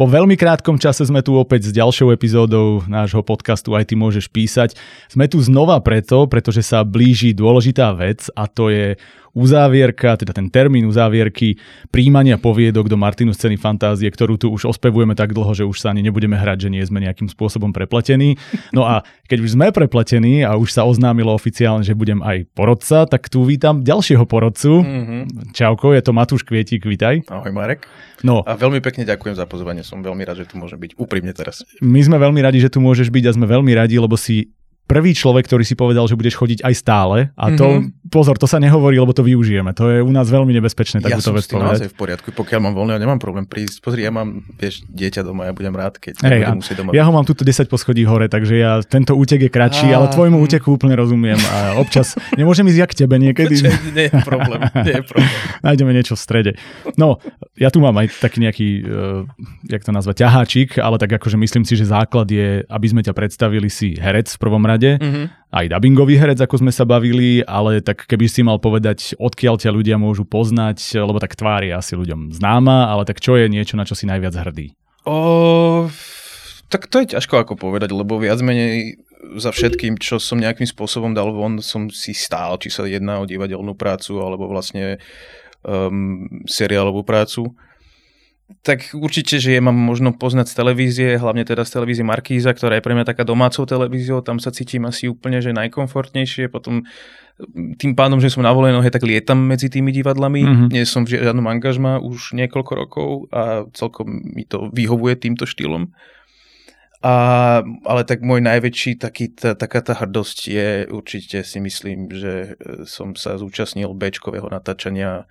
Po veľmi krátkom čase sme tu opäť s ďalšou epizódou nášho podcastu Aj ty môžeš písať. Sme tu znova preto, pretože sa blíži dôležitá vec a to je uzávierka, teda ten termín uzávierky príjmania poviedok do Martinu scény fantázie, ktorú tu už ospevujeme tak dlho, že už sa ani nebudeme hrať, že nie sme nejakým spôsobom prepletení. No a keď už sme prepletení a už sa oznámilo oficiálne, že budem aj porodca, tak tu vítam ďalšieho porodcu. Mm-hmm. Čauko, je to Matúš Kvietik, vítaj. Ahoj Marek. No. A veľmi pekne ďakujem za pozvanie, som veľmi rád, že tu môžem byť úprimne teraz. My sme veľmi radi, že tu môžeš byť a sme veľmi radi, lebo si prvý človek, ktorý si povedal, že budeš chodiť aj stále. A to, mm-hmm. pozor, to sa nehovorí, lebo to využijeme. To je u nás veľmi nebezpečné takúto ja vec povedať. v poriadku, pokiaľ mám voľné, nemám problém prísť. Pozri, ja mám, vieš, dieťa doma, ja budem rád, keď hey, budem musieť doma. Ja ho mám tuto 10 poschodí hore, takže ja tento útek je kratší, a... ale tvojmu úteku úplne rozumiem. A občas nemôžem ísť ja k tebe niekedy. nie je problém, nie je problém. Nájdeme niečo v strede. No, ja tu mám aj taký nejaký, uh, jak to nazvať, ťaháčik, ale tak akože myslím si, že základ je, aby sme ťa predstavili si herec v prvom rade. Mm-hmm aj dubbingový herec, ako sme sa bavili, ale tak keby si mal povedať, odkiaľ ťa ľudia môžu poznať, lebo tak tvár je asi ľuďom známa, ale tak čo je niečo, na čo si najviac hrdý? O, tak to je ťažko ako povedať, lebo viac menej za všetkým, čo som nejakým spôsobom dal von, som si stál, či sa jedná o divadelnú prácu, alebo vlastne um, seriálovú prácu. Tak určite, že je mám možno poznať z televízie, hlavne teda z televízie Markíza, ktorá je pre mňa taká domácou televíziou, tam sa cítim asi úplne, že najkomfortnejšie, potom tým pádom, že som na voľnej tak lietam medzi tými divadlami, mm-hmm. nie som v žiadnom angažma už niekoľko rokov a celkom mi to vyhovuje týmto štýlom. A, ale tak môj najväčší taký, tá, taká tá hrdosť je určite si myslím, že som sa zúčastnil Bčkového natáčania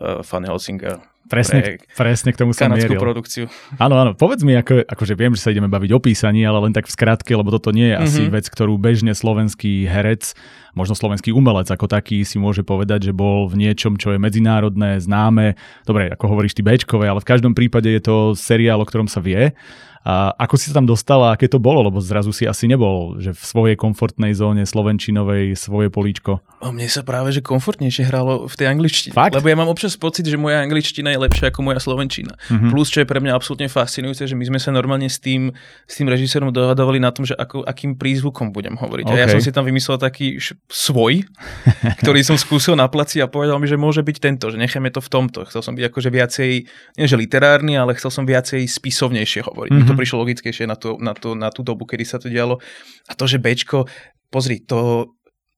uh, Fan Helsinga Presne, pre presne k tomu som mieril. produkciu. Áno, áno. Povedz mi, ako, akože viem, že sa ideme baviť o písaní, ale len tak v skratke, lebo toto nie je mm-hmm. asi mhm. vec, ktorú bežne slovenský herec, možno slovenský umelec ako taký si môže povedať, že bol v niečom, čo je medzinárodné, známe. Dobre, ako hovoríš ty Bčkové, ale v každom prípade je to seriál, o ktorom sa vie. A ako si sa tam dostala, aké to bolo? Lebo zrazu si asi nebol, že v svojej komfortnej zóne slovenčinovej svoje políčko. O mne sa práve, že komfortnejšie hralo v tej angličtine. Fakt? Lebo ja mám občas pocit, že moja angličtina je lepšia ako moja slovenčina. Mm-hmm. Plus, čo je pre mňa absolútne fascinujúce, že my sme sa normálne s tým, s tým režisérom dohadovali na tom, že ako, akým prízvukom budem hovoriť. Okay. A ja som si tam vymyslel taký š- svoj, ktorý som skúsil na placi a povedal mi, že môže byť tento, že necháme to v tomto. Chcel som byť akože viacej, nie že literárny, ale chcel som viacej spisovnejšie hovoriť. Mm-hmm to mhm. prišlo logickejšie na, to, na, to, na tú dobu, kedy sa to dialo. A to, že Bčko, pozri, to,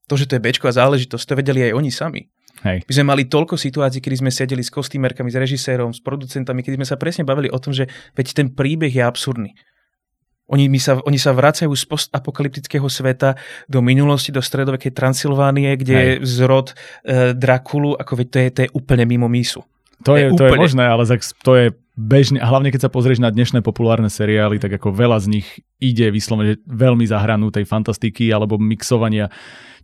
to že to je Bčko a záležitosť, to vedeli aj oni sami. Hej. My sme mali toľko situácií, kedy sme sedeli s kostýmerkami, s režisérom, s producentami, kedy sme sa presne bavili o tom, že veď ten príbeh je absurdný. Oni, my sa, oni sa vracajú z postapokalyptického sveta do minulosti, do stredovekej Transylvánie, kde Hej. je zrod e, Drakulu, ako veď to je, to je úplne mimo mísu. To je, to je možné, ale to je bežne, a hlavne keď sa pozrieš na dnešné populárne seriály, tak ako veľa z nich ide vyslovene veľmi za hranu tej fantastiky alebo mixovania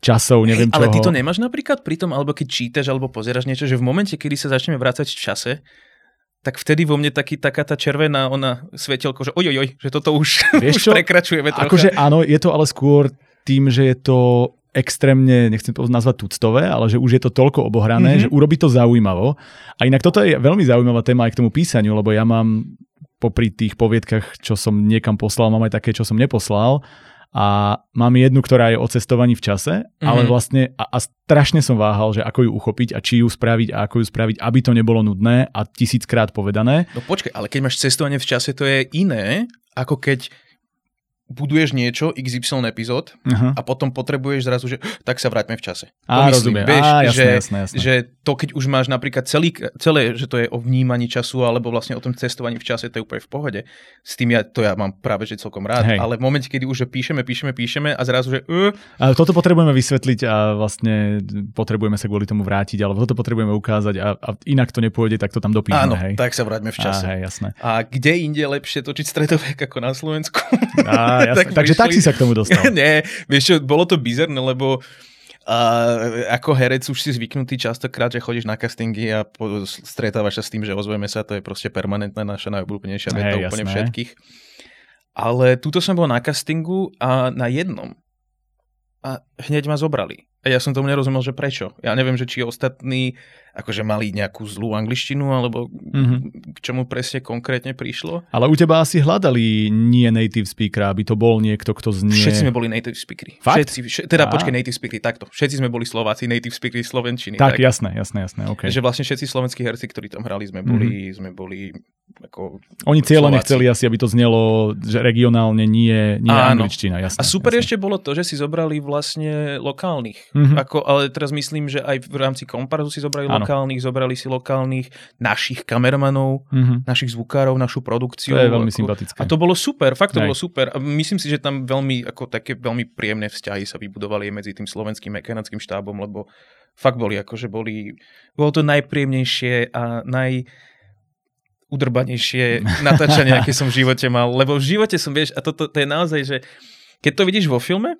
časov, neviem ale čoho. Ale ty to nemáš napríklad pri tom, alebo keď čítaš, alebo pozeráš niečo, že v momente, kedy sa začneme vrácať v čase, tak vtedy vo mne taký, taká tá červená ona svetelko, že ojojoj, že toto už, Vieš už prekračujeme trocha. Akože áno, je to ale skôr tým, že je to extrémne, nechcem to nazvať tuctové, ale že už je to toľko obohrané, mm-hmm. že urobí to zaujímavo. A inak toto je veľmi zaujímavá téma aj k tomu písaniu, lebo ja mám popri tých poviedkach, čo som niekam poslal, mám aj také, čo som neposlal. A mám jednu, ktorá je o cestovaní v čase, mm-hmm. ale vlastne a, a strašne som váhal, že ako ju uchopiť a či ju spraviť a ako ju spraviť, aby to nebolo nudné a tisíckrát povedané. No počkaj, ale keď máš cestovanie v čase, to je iné, ako keď buduješ niečo, XY epizód uh-huh. a potom potrebuješ zrazu, že tak sa vráťme v čase. Á, rozumiem. Vieš, Á, jasné, že, jasné, jasné. že to, keď už máš napríklad celý, celé, že to je o vnímaní času alebo vlastne o tom cestovaní v čase, to je úplne v pohode. S tým ja, to ja mám práve, že celkom rád. Hej. Ale v momente, kedy už že píšeme, píšeme, píšeme a zrazu, že... Uh, a toto potrebujeme vysvetliť a vlastne potrebujeme sa kvôli tomu vrátiť, alebo toto potrebujeme ukázať a, a inak to nepôjde, tak to tam dopíšeme. Áno, hej. tak sa vráťme v čase. Á, hej, jasné. A kde inde lepšie točiť stredovek ako na Slovensku? Á, tak Takže tak si sa k tomu dostal. Nie, vieš čo, bolo to bizarné, lebo a ako herec už si zvyknutý častokrát, že chodíš na castingy a po, stretávaš sa s tým, že ozveme sa, to je proste permanentná naša najobľúbenejšia veta hey, úplne všetkých. Ale túto som bol na castingu a na jednom. A hneď ma zobrali. A ja som tomu nerozumel, že prečo. Ja neviem, že či ostatní akože mali nejakú zlú angličtinu, alebo mm-hmm. k čomu presne konkrétne prišlo. Ale u teba asi hľadali nie native speaker, aby to bol niekto, kto znie... Všetci sme boli native speakery. Fakt? Všetci, vš- teda Á. počkej, native speakery, takto. Všetci sme boli Slováci, native speakery slovenčiny. Tak, tak. jasné, jasné, jasné, okay. Že vlastne všetci slovenskí herci, ktorí tam hrali, sme boli, mm-hmm. sme boli ako Oni cieľa nechceli asi, aby to znelo, že regionálne nie, nie Áno. angličtina, jasné. A super jasné. ešte bolo to, že si zobrali vlastne lokálnych. Mm-hmm. Ako, ale teraz myslím, že aj v rámci Komparzu si zobrali Áno lokálnych, zobrali si lokálnych našich kameramanov, mm-hmm. našich zvukárov, našu produkciu. To je veľmi ako, sympatické. A to bolo super, fakt to Aj. bolo super. A myslím si, že tam veľmi, ako také veľmi príjemné vzťahy sa vybudovali medzi tým slovenským a kanadským štábom, lebo fakt boli, akože boli, bolo to najpríjemnejšie a naj, udrbanejšie natáčanie, aké som v živote mal. Lebo v živote som, vieš, a toto to, to je naozaj, že keď to vidíš vo filme,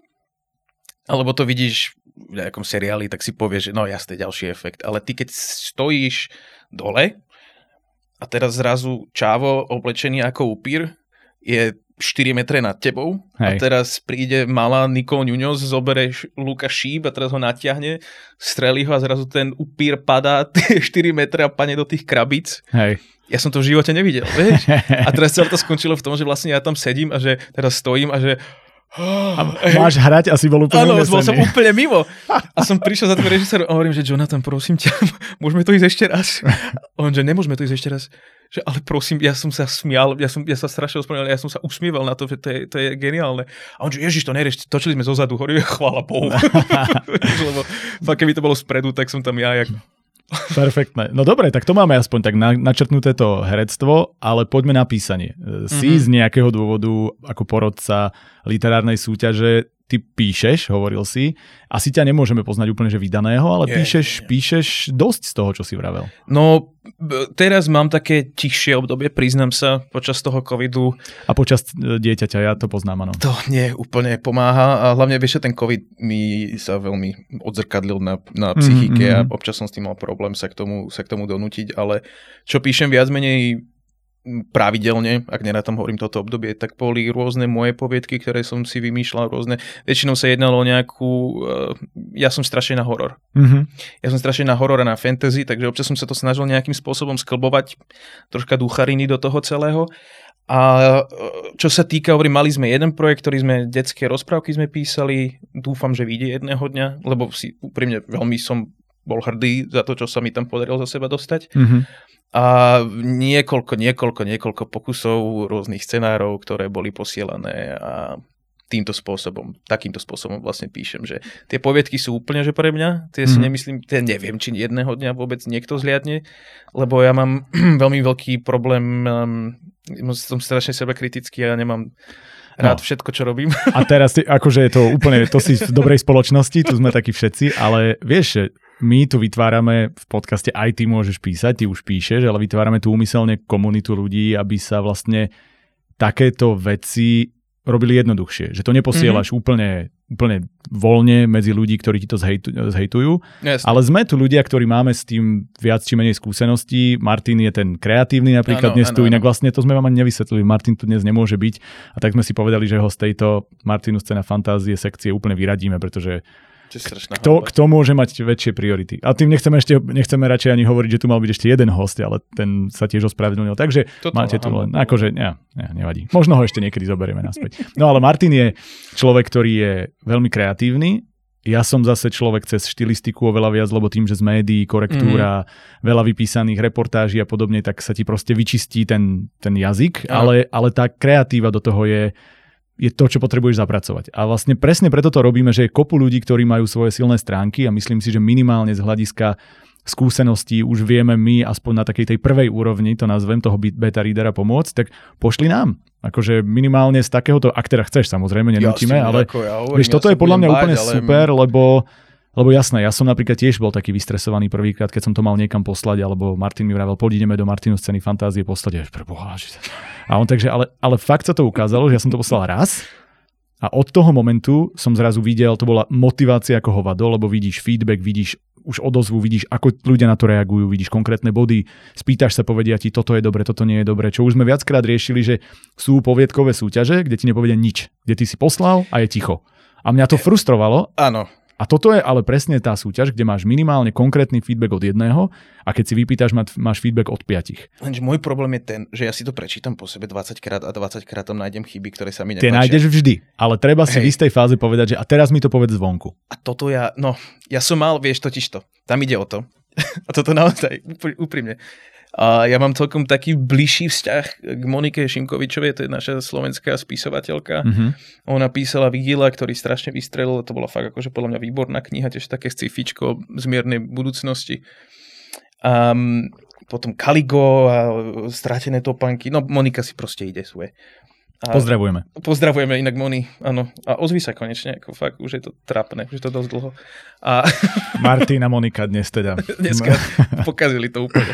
alebo to vidíš nejakom seriáli, tak si povieš, že no jasne, ďalší efekt. Ale ty keď stojíš dole a teraz zrazu čávo oblečený ako upír je 4 metre nad tebou Hej. a teraz príde malá Nicole Nunes, zobere Luka šíp a teraz ho natiahne, strelí ho a zrazu ten upír padá 4 metre a pane do tých krabíc. Hej. Ja som to v živote nevidel, vieš? A teraz celé to skončilo v tom, že vlastne ja tam sedím a že teraz stojím a že a máš hrať a si bol úplne Áno, bol som úplne mimo. A som prišiel za tým režisérom a hovorím, že Jonathan, prosím ťa, môžeme to ísť ešte raz? On, že nemôžeme to ísť ešte raz. Že, ale prosím, ja som sa smial, ja, som, ja sa strašne ospravedlňoval, ja som sa usmieval na to, že to je, to je geniálne. A on, že ježiš, to nerieš, točili sme zozadu, hovorím, chvála Bohu. Lebo fakt, keby to bolo spredu, tak som tam ja, jak Perfektné. No dobre, tak to máme aspoň tak na, načrtnuté to herectvo, ale poďme na písanie. Si mm-hmm. z nejakého dôvodu ako porodca literárnej súťaže ty píšeš, hovoril si, asi ťa nemôžeme poznať úplne, že vydaného, ale je, píšeš, je. píšeš dosť z toho, čo si vravel. No, teraz mám také tichšie obdobie, priznám sa, počas toho covidu. A počas e, dieťaťa, ja to poznám, áno. To nie úplne pomáha a hlavne vieš, ten covid mi sa veľmi odzrkadlil na, na psychike mm-hmm. a občas som s tým mal problém sa k tomu, sa k tomu donútiť, ale čo píšem viac menej pravidelne, ak nerátam hovorím toto obdobie, tak boli rôzne moje poviedky, ktoré som si vymýšľal rôzne. Väčšinou sa jednalo o nejakú... Uh, ja som strašne na horor. Mm-hmm. Ja som strašne na horor a na fantasy, takže občas som sa to snažil nejakým spôsobom sklbovať troška duchariny do toho celého. A eh, čo sa týka, hovorím, mali sme jeden projekt, ktorý sme, detské rozprávky sme písali, dúfam, že vyjde jedného dňa, lebo si úprimne veľmi som bol hrdý za to, čo sa mi tam podarilo za seba dostať. Mm-hmm a niekoľko, niekoľko, niekoľko pokusov rôznych scenárov, ktoré boli posielané a týmto spôsobom, takýmto spôsobom vlastne píšem, že tie poviedky sú úplne, že pre mňa, tie si mm. nemyslím, tie neviem, či jedného dňa vôbec niekto zliadne, lebo ja mám veľmi veľký problém, um, som strašne seba kritický a nemám rád no. všetko, čo robím. A teraz, akože je to úplne, to si v dobrej spoločnosti, tu sme takí všetci, ale vieš, my tu vytvárame v podcaste aj ty môžeš písať, ty už píšeš, ale vytvárame tu úmyselne komunitu ľudí, aby sa vlastne takéto veci robili jednoduchšie. Že to neposielaš mm-hmm. úplne, úplne voľne medzi ľudí, ktorí ti to zhejtu, zhejtujú. Jasne. Ale sme tu ľudia, ktorí máme s tým viac či menej skúseností. Martin je ten kreatívny napríklad ano, dnes ano, tu, ano. inak vlastne to sme vám ani nevysvetlili. Martin tu dnes nemôže byť a tak sme si povedali, že ho z tejto Martinu scéna fantázie sekcie úplne vyradíme, pretože kto, kto môže mať väčšie priority. A tým nechceme, ešte, nechceme radšej ani hovoriť, že tu mal byť ešte jeden host, ale ten sa tiež ospravedlnil. Takže Toto máte tu len, akože, ne, ne, nevadí. Možno ho ešte niekedy zoberieme naspäť. No ale Martin je človek, ktorý je veľmi kreatívny, ja som zase človek cez štilistiku oveľa viac, lebo tým, že z médií, korektúra, mm. veľa vypísaných reportáží a podobne, tak sa ti proste vyčistí ten, ten jazyk, ale, ale tá kreatíva do toho je, je to, čo potrebuješ zapracovať. A vlastne presne preto to robíme, že je kopu ľudí, ktorí majú svoje silné stránky a myslím si, že minimálne z hľadiska skúseností už vieme my aspoň na takej tej prvej úrovni, to nazvem, toho beta readera pomôcť, tak pošli nám. Akože minimálne z takéhoto, ak teda chceš, samozrejme, nenútime, ale ja hovorím, vieš, toto ja je podľa mňa báť, úplne super, lebo lebo jasné, ja som napríklad tiež bol taký vystresovaný prvýkrát, keď som to mal niekam poslať, alebo Martin mi vravel, ideme do Martinu scény fantázie poslať. Pre Boha, že... A on takže, ale, ale fakt sa to ukázalo, že ja som to poslal raz a od toho momentu som zrazu videl, to bola motivácia ako hovado, lebo vidíš feedback, vidíš už odozvu, vidíš, ako ľudia na to reagujú, vidíš konkrétne body, spýtaš sa, povedia ti, toto je dobre, toto nie je dobre. Čo už sme viackrát riešili, že sú poviedkové súťaže, kde ti nepovedia nič, kde ty si poslal a je ticho. A mňa to frustrovalo. Áno A toto je ale presne tá súťaž, kde máš minimálne konkrétny feedback od jedného a keď si vypýtaš, máš feedback od piatich. Lenže môj problém je ten, že ja si to prečítam po sebe 20 krát a 20 krát tam nájdem chyby, ktoré sa mi nepáčia. Tie nájdeš vždy, ale treba si Hej. v istej fáze povedať, že a teraz mi to povedz zvonku. A toto ja, no, ja som mal, vieš, totiž to, tam ide o to, a toto naozaj úprimne, a ja mám celkom taký bližší vzťah k Monike Šimkovičovej, to je naša slovenská spisovateľka. Mm-hmm. Ona písala Vigila, ktorý strašne vystrelil, to bola fakt akože podľa mňa výborná kniha, tiež také scifičko z miernej budúcnosti. Um, potom Kaligo a Stratené topanky, no Monika si proste ide svoje. A pozdravujeme. Pozdravujeme inak Moni, áno. A ozvi sa konečne, ako fakt, už je to trapné, už je to dosť dlho. A... Martin a Monika dnes teda. Dneska pokazili to úplne.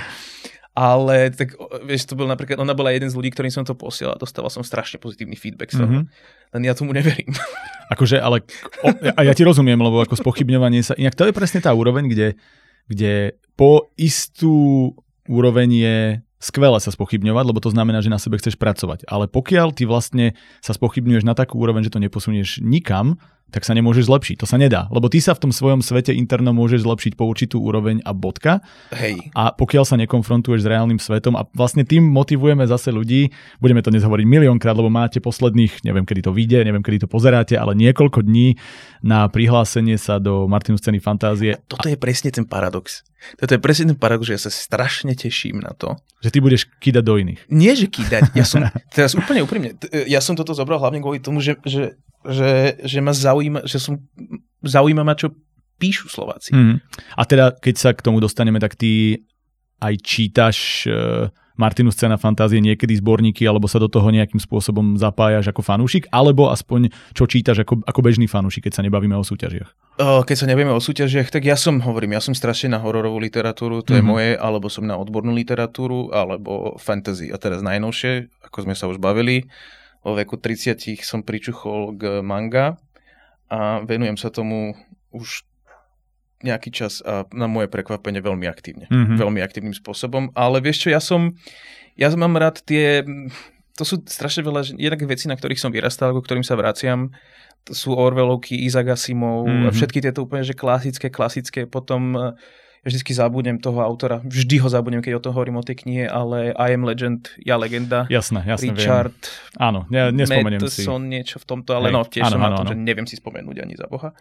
Ale tak, vieš, to bol napríklad, ona bola jeden z ľudí, ktorým som to posielal, dostával som strašne pozitívny feedback. Mm-hmm. Len ja tomu neverím. Akože, ale, o, a ja ti rozumiem, lebo ako spochybňovanie sa, inak to je presne tá úroveň, kde, kde po istú úroveň je skvelé sa spochybňovať, lebo to znamená, že na sebe chceš pracovať. Ale pokiaľ ty vlastne sa spochybňuješ na takú úroveň, že to neposunieš nikam, tak sa nemôžeš zlepšiť. To sa nedá, lebo ty sa v tom svojom svete internom môžeš zlepšiť po určitú úroveň a bodka. Hej. A pokiaľ sa nekonfrontuješ s reálnym svetom a vlastne tým motivujeme zase ľudí, budeme to dnes hovoriť miliónkrát, lebo máte posledných, neviem kedy to vyjde, neviem kedy to pozeráte, ale niekoľko dní na prihlásenie sa do Martinu scény fantázie. A toto je presne ten paradox. Toto je presne ten paradox, že ja sa strašne teším na to. Že ty budeš kýdať do iných. Nie, že kýdať. Ja som, teraz úplne úprimne, ja som toto zobral hlavne kvôli tomu, že, že že, že ma zaujíma, že som, zaujíma ma, čo píšu Slováci. Mm. A teda, keď sa k tomu dostaneme, tak ty aj čítaš uh, Martinu Scéna fantázie niekedy zborníky, alebo sa do toho nejakým spôsobom zapájaš ako fanúšik, alebo aspoň čo čítaš ako, ako bežný fanúšik, keď sa nebavíme o súťažiach? Keď sa nebavíme o súťažiach, tak ja som, hovorím, ja som strašne na hororovú literatúru, to mm-hmm. je mhm. moje, alebo som na odbornú literatúru, alebo fantasy. A teraz najnovšie, ako sme sa už bavili, vo veku 30 som pričuchol k manga a venujem sa tomu už nejaký čas a na moje prekvapenie veľmi aktívne. Mm-hmm. Veľmi aktívnym spôsobom. Ale vieš čo, ja som, ja mám rád tie, to sú strašne veľa jednak veci, na ktorých som vyrastal, ku ktorým sa vraciam. To sú Orwellovky, Isaac Asimov, mm-hmm. všetky tieto úplne že klasické, klasické. Potom ja vždycky zabudnem toho autora, vždy ho zabudnem, keď o tom hovorím o tej knihe, ale I am legend, ja legenda. Jasné, jasné, Richard, viem. Áno, ja nespomeniem Madison, si. niečo v tomto, ale Hej, no, tiež áno, som áno, na tom, áno. že neviem si spomenúť ani za Boha.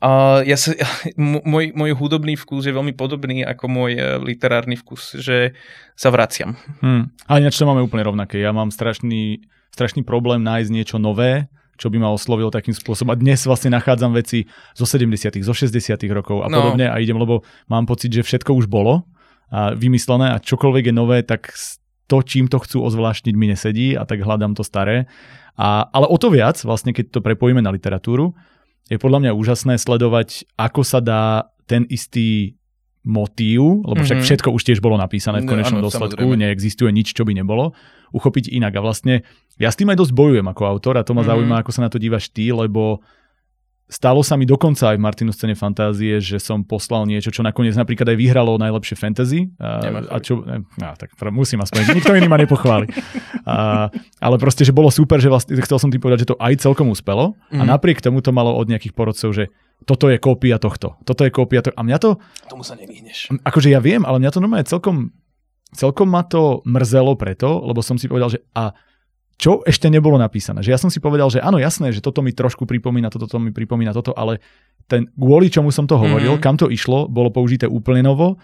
A ja sa, môj, môj hudobný vkus je veľmi podobný ako môj e, literárny vkus, že sa vraciam. Hmm. Ale ináč to máme úplne rovnaké. Ja mám strašný, strašný problém nájsť niečo nové, čo by ma oslovilo takým spôsobom. A dnes vlastne nachádzam veci zo 70., zo 60. rokov a no. podobne a idem, lebo mám pocit, že všetko už bolo a vymyslené a čokoľvek je nové, tak to, čím to chcú ozvláštniť, mi nesedí a tak hľadám to staré. A, ale o to viac, vlastne keď to prepojíme na literatúru, je podľa mňa úžasné sledovať, ako sa dá ten istý motív, lebo však mm-hmm. všetko už tiež bolo napísané v no, konečnom no, dôsledku, samozrejme. neexistuje nič, čo by nebolo, uchopiť inak. A vlastne ja s tým aj dosť bojujem ako autor a to ma zaujíma, ako sa na to dívaš ty, lebo stalo sa mi dokonca aj v Martinu scéne fantázie, že som poslal niečo, čo nakoniec napríklad aj vyhralo najlepšie fantasy. A, a čo, no, tak musím aspoň, nikto iný ma nepochváli. A, ale proste, že bolo super, že vlastne, chcel som tým povedať, že to aj celkom uspelo mm. a mhm. napriek tomu to malo od nejakých porodcov, že toto je kópia tohto, toto je kópia tohto. A mňa to... Tomu sa nevyhneš. Akože ja viem, ale mňa to normálne celkom, celkom ma to mrzelo preto, lebo som si povedal, že a čo ešte nebolo napísané. Že ja som si povedal, že áno, jasné, že toto mi trošku pripomína, toto, toto mi pripomína toto, ale ten, kvôli čomu som to hovoril, mm-hmm. kam to išlo, bolo použité úplne novo.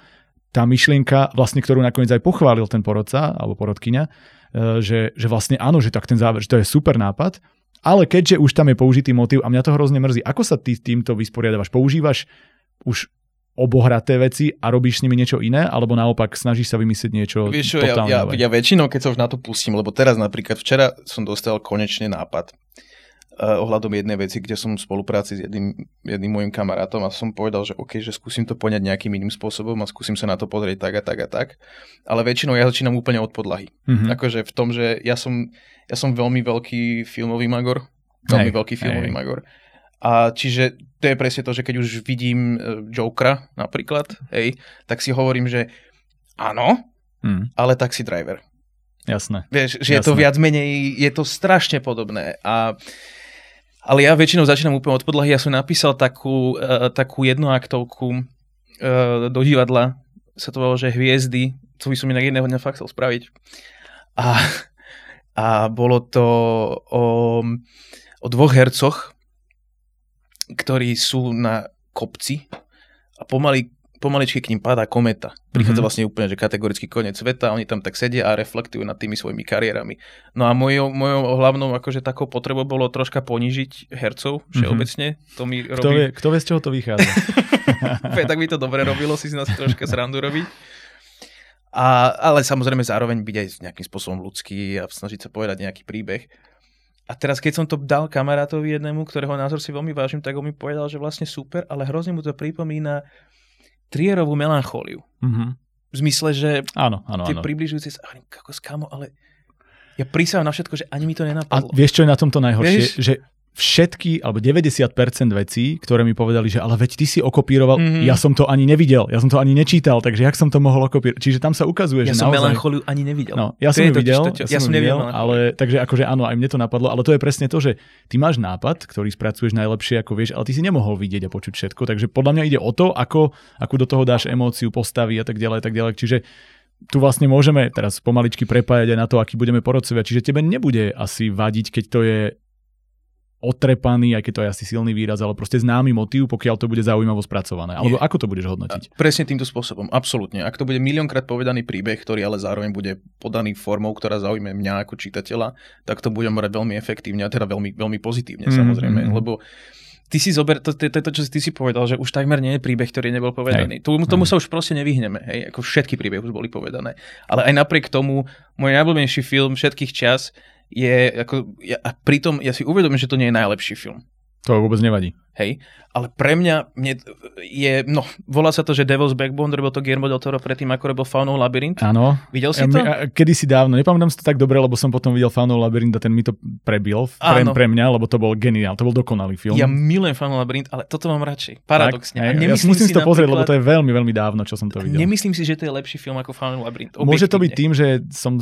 Tá myšlienka, vlastne, ktorú nakoniec aj pochválil ten porodca, alebo porodkyňa, e, že, že vlastne áno, že tak ten záver, že to je super nápad, ale keďže už tam je použitý motív a mňa to hrozne mrzí, ako sa ty týmto vysporiadavaš? Používaš už obohraté veci a robíš s nimi niečo iné, alebo naopak snažíš sa vymyslieť niečo Vieš ja, ja, ja väčšinou, keď sa už na to pustím, lebo teraz napríklad včera som dostal konečne nápad ohľadom jednej veci, kde som v spolupráci s jedným, jedným môjim kamarátom a som povedal, že OK, že skúsim to poňať nejakým iným spôsobom a skúsim sa na to pozrieť tak a tak a tak. Ale väčšinou ja začínam úplne od podlahy. Mm-hmm. Akože v tom, že ja som, ja som veľmi veľký filmový magor. Veľmi hej, veľký filmový hej. magor. A čiže to je presne to, že keď už vidím e, Jokera napríklad, hej, tak si hovorím, že áno, hmm. ale taxi driver. Jasné. Vieš, že Jasné. je to viac menej, je to strašne podobné. A Ale ja väčšinou začínam úplne od podlahy. Ja som napísal takú, uh, takú jednoaktovku uh, do divadla. Sa to volalo, že Hviezdy. To by som inak jedného dňa fakt chcel spraviť. A, a bolo to o, o dvoch hercoch, ktorí sú na kopci a pomaly pomaličky k ním padá kometa. Prichádza mm-hmm. vlastne úplne, že kategorický koniec sveta, oni tam tak sedia a reflektujú nad tými svojimi kariérami. No a mojou, mojou hlavnou akože takou potrebou bolo troška ponížiť hercov všeobecne. Mm-hmm. To mi robí... kto, vie, kto vie, z čoho to vychádza? tak by to dobre robilo si z nás troška srandu robiť. A, ale samozrejme zároveň byť aj nejakým spôsobom ľudský a snažiť sa povedať nejaký príbeh. A teraz, keď som to dal kamarátovi jednému, ktorého názor si veľmi vážim, tak on mi povedal, že vlastne super, ale hrozne mu to pripomína Trierovú melanchóliu. Mm-hmm. V zmysle, že áno, áno, tie áno. približujúce sa, ako skamo, ale ja prísahám na všetko, že ani mi to nenapadlo. A vieš, čo je na tomto najhoršie? Vieš? Že všetky, alebo 90% vecí, ktoré mi povedali, že ale veď ty si okopíroval, mm-hmm. ja som to ani nevidel, ja som to ani nečítal, takže jak som to mohol okopírovať? Čiže tam sa ukazuje, ja že som naozaj... melancholiu ani nevidel. No, ja to som ju videl, to, čo, ja, ja som, som nevidel, ale takže akože áno, aj mne to napadlo, ale to je presne to, že ty máš nápad, ktorý spracuješ najlepšie, ako vieš, ale ty si nemohol vidieť a počuť všetko, takže podľa mňa ide o to, ako, ako do toho dáš emóciu, postavy a tak ďalej, a tak ďalej. Čiže tu vlastne môžeme teraz pomaličky prepájať aj na to, aký budeme porodcovia. Čiže tebe nebude asi vadiť, keď to je otrepaný, aj keď to je asi silný výraz, ale proste známy motív, pokiaľ to bude zaujímavo spracované. Alebo Nie. ako to budeš hodnotiť? Presne týmto spôsobom, absolútne. Ak to bude miliónkrát povedaný príbeh, ktorý ale zároveň bude podaný formou, ktorá zaujme mňa ako čitateľa, tak to budem brať veľmi efektívne a teda veľmi, veľmi pozitívne mm, samozrejme, mm, lebo ty si zober, to, to, to, to, čo ty si povedal, že už takmer nie je príbeh, ktorý nebol povedaný. Hej. Tomu, tomu sa už proste nevyhneme, hej, ako všetky príbehy už boli povedané. Ale aj napriek tomu, môj najblbenejší film všetkých čas je ako, ja, pritom ja si uvedomím, že to nie je najlepší film. To vôbec nevadí. Hej, ale pre mňa mne je, no, volá sa to, že Devil's Backbone, robil to Guillermo del Toro predtým, ako robil Faunov Labyrint. Áno. Videl si to? Kedy si dávno, nepamätám si to tak dobre, lebo som potom videl Faunov Labyrint a ten mi to prebil pre, pre mňa, lebo to bol geniál, to bol dokonalý film. Ja milujem Faunov Labyrint, ale toto mám radšej, paradoxne. Tak, ja musím si to pozrieť, lebo to je veľmi, veľmi dávno, čo som to videl. Nemyslím si, že to je lepší film ako Faunov Labyrint. Môže to byť tým, že som,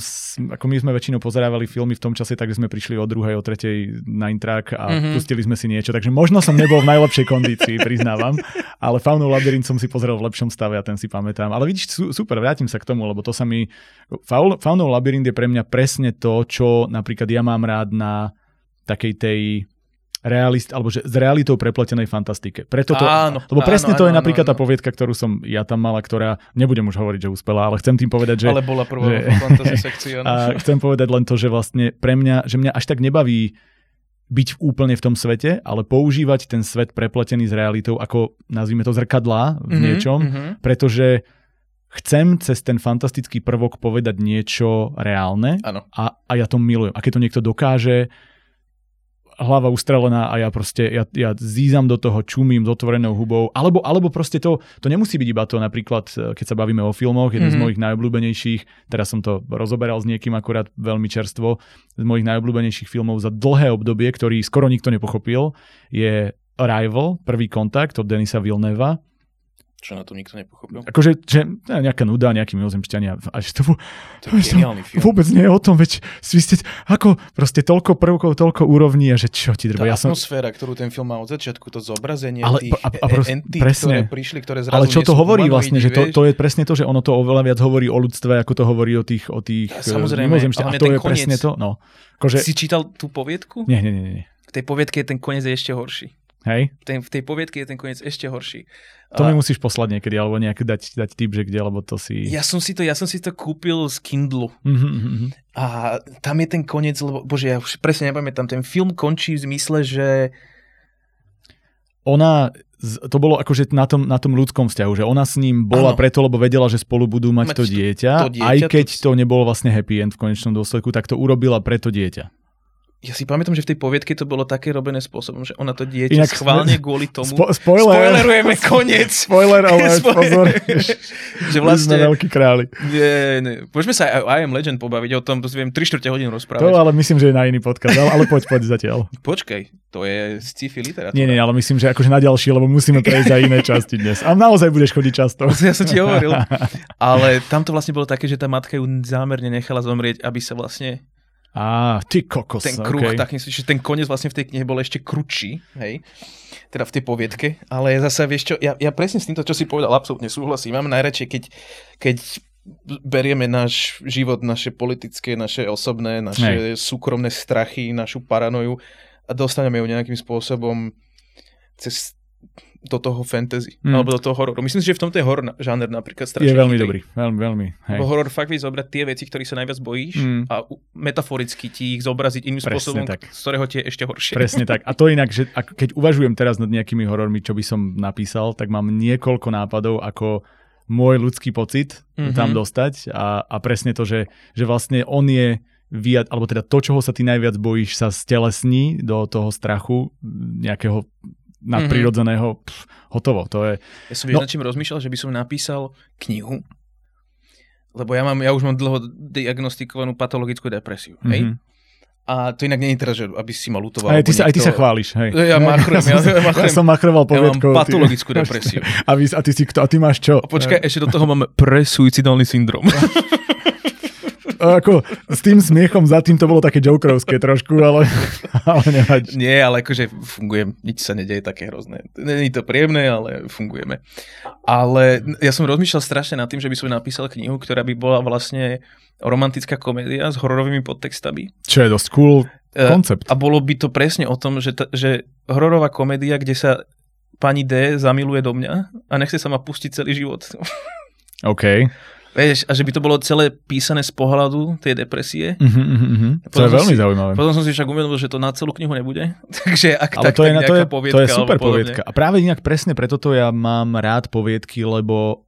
ako my sme väčšinou pozerávali filmy v tom čase, takže sme prišli o druhej, o tretej na intrak a mm-hmm. pustili sme si niečo, takže možno som nebol v najlepšej kondícii priznávam. Ale Faunov labyrint som si pozrel v lepšom stave a ten si pamätám. Ale vidíš, super, vrátim sa k tomu, lebo to sa mi... Faunov labyrint je pre mňa presne to, čo napríklad ja mám rád na takej tej realist, alebo že s realitou prepletenej fantastike. Preto to, áno, lebo presne áno, to je áno, napríklad áno. tá poviedka, ktorú som ja tam mala, ktorá, nebudem už hovoriť, že uspela, ale chcem tým povedať, že... Ale bola prvá že, fantasy sekcia. A chcem povedať len to, že vlastne pre mňa, že mňa až tak nebaví byť úplne v tom svete, ale používať ten svet prepletený s realitou ako, nazvime to, zrkadlá v mm-hmm, niečom, mm-hmm. pretože chcem cez ten fantastický prvok povedať niečo reálne a, a ja to milujem. A keď to niekto dokáže, hlava ustrelená a ja proste, ja, ja zízam do toho, čumím s otvorenou hubou, alebo, alebo proste to, to nemusí byť iba to, napríklad, e, keď sa bavíme o filmoch, jeden mm-hmm. z mhm. mojich najobľúbenejších, teraz som to rozoberal s niekým akurát veľmi čerstvo, z mojich najobľúbenejších filmov za dlhé obdobie, ktorý skoro nikto nepochopil, je Arrival, prvý kontakt od Denisa Vilneva, čo na to nikto nepochopil? Akože, že nejaká nuda, nejakí mimozemšťania. A že to, to je geniálny film. Vôbec nie je o tom, veď vy ste, ako proste toľko prvkov, toľko úrovní a že čo ti drbo. Tá ja som... atmosféra, ktorú ten film má od začiatku, to zobrazenie ale, tých a, a pros, entít, presne. ktoré prišli, ktoré zrazu Ale čo to hovorí vlastne, že to, to je presne to, že ono to oveľa viac hovorí o ľudstve, ako to hovorí o tých, o tých ja, samozrejme. A to je koniec. presne to. No. Kože... Si čítal tú poviedku? Nie, nie, nie. nie. V tej poviedke je ten koniec ešte horší. Hej? Ten, v tej poviedke je ten koniec ešte horší. To mi musíš poslať niekedy, alebo nejak dať, dať tip, že kde, lebo to si... Ja som si to, ja som si to kúpil z Kindlu. Mm-hmm. A tam je ten koniec, lebo, bože, ja už presne nepamätám, ten film končí v zmysle, že... Ona, to bolo akože na tom, na tom ľudskom vzťahu, že ona s ním bola ano. preto, lebo vedela, že spolu budú mať, mať to, dieťa, to dieťa, aj keď to... to nebolo vlastne happy end v konečnom dôsledku, tak to urobila preto dieťa ja si pamätám, že v tej poviedke to bolo také robené spôsobom, že ona to dieťa Inak schválne kvôli tomu... Spo- spoiler. Spoilerujeme koniec. spoiler ale pozor. že vlastne... Sme veľkí králi. Nie, nie. Poďme sa aj o I Am Legend pobaviť, o tom viem 3 čtvrte hodín rozprávať. To ale myslím, že je na iný podcast, ale poď, poď zatiaľ. Počkej, to je sci-fi literatúra. Nie, nie, ale myslím, že akože na ďalší, lebo musíme prejsť za iné časti dnes. A naozaj budeš chodiť často. Ja som ti hovoril. Ale tam to vlastne bolo také, že tá matka ju zámerne nechala zomrieť, aby sa vlastne Á, ty kokos. Ten kruh, okay. tak myslím, že ten koniec vlastne v tej knihe bol ešte kručší, hej, teda v tej poviedke, ale zase vieš čo, ja, ja presne s týmto, čo si povedal, absolútne súhlasím. Mám najradšej, keď, keď berieme náš život, naše politické, naše osobné, naše Hej. súkromné strachy, našu paranoju a dostaneme ju nejakým spôsobom cez do toho fantasy, mm. alebo do toho hororu. Myslím si, že v tomto je horor žáner napríklad strašne. Je veľmi dobrý, veľmi, veľmi. Hej. Horor fakt vie zobrať tie veci, ktoré sa najviac bojíš mm. a metaforicky ti ich zobraziť iným Presne spôsobom, tak. z ktorého ti je ešte horšie. Presne tak. A to inak, že keď uvažujem teraz nad nejakými horormi, čo by som napísal, tak mám niekoľko nápadov, ako môj ľudský pocit mm-hmm. tam dostať a, a presne to, že, že vlastne on je vyjad, alebo teda to, čoho sa ty najviac bojíš, sa stelesní do toho strachu nejakého nadprirodzeného, mm-hmm. pf, hotovo. To je... Ja som no, čím rozmýšľal, že by som napísal knihu, lebo ja, mám, ja už mám dlho diagnostikovanú patologickú depresiu. Mm-hmm. Hej? Mhm. A to inak nie je teraz, že aby si ma lutoval. Aj ty, sa, aj ty sa chváliš, hej. Ja, machrujem, ja, ja, machrujem. ja som machroval poviedkou. Ja mám patologickú ty, depresiu. A, vy, a ty si kto? A ty máš čo? A počkaj, ešte do toho máme presuicidálny syndrom. ako s tým smiechom za tým to bolo také jokerovské trošku, ale, ale nevadí. Nie, ale akože fungujem, nič sa nedeje také hrozné. Není to príjemné, ale fungujeme. Ale ja som rozmýšľal strašne nad tým, že by som napísal knihu, ktorá by bola vlastne romantická komédia s hororovými podtextami. Čo je dosť cool e, koncept. A bolo by to presne o tom, že, ta, že hororová komédia, kde sa pani D zamiluje do mňa a nechce sa ma pustiť celý život. OK. Vieš, a že by to bolo celé písané z pohľadu tej depresie. Uh-huh, uh-huh. To je veľmi si, zaujímavé. Potom som si však uvedomil, že to na celú knihu nebude. Takže ak Ale tak, to, je, to, je, poviedka, to je super poviedka. A práve inak presne preto to ja mám rád poviedky, lebo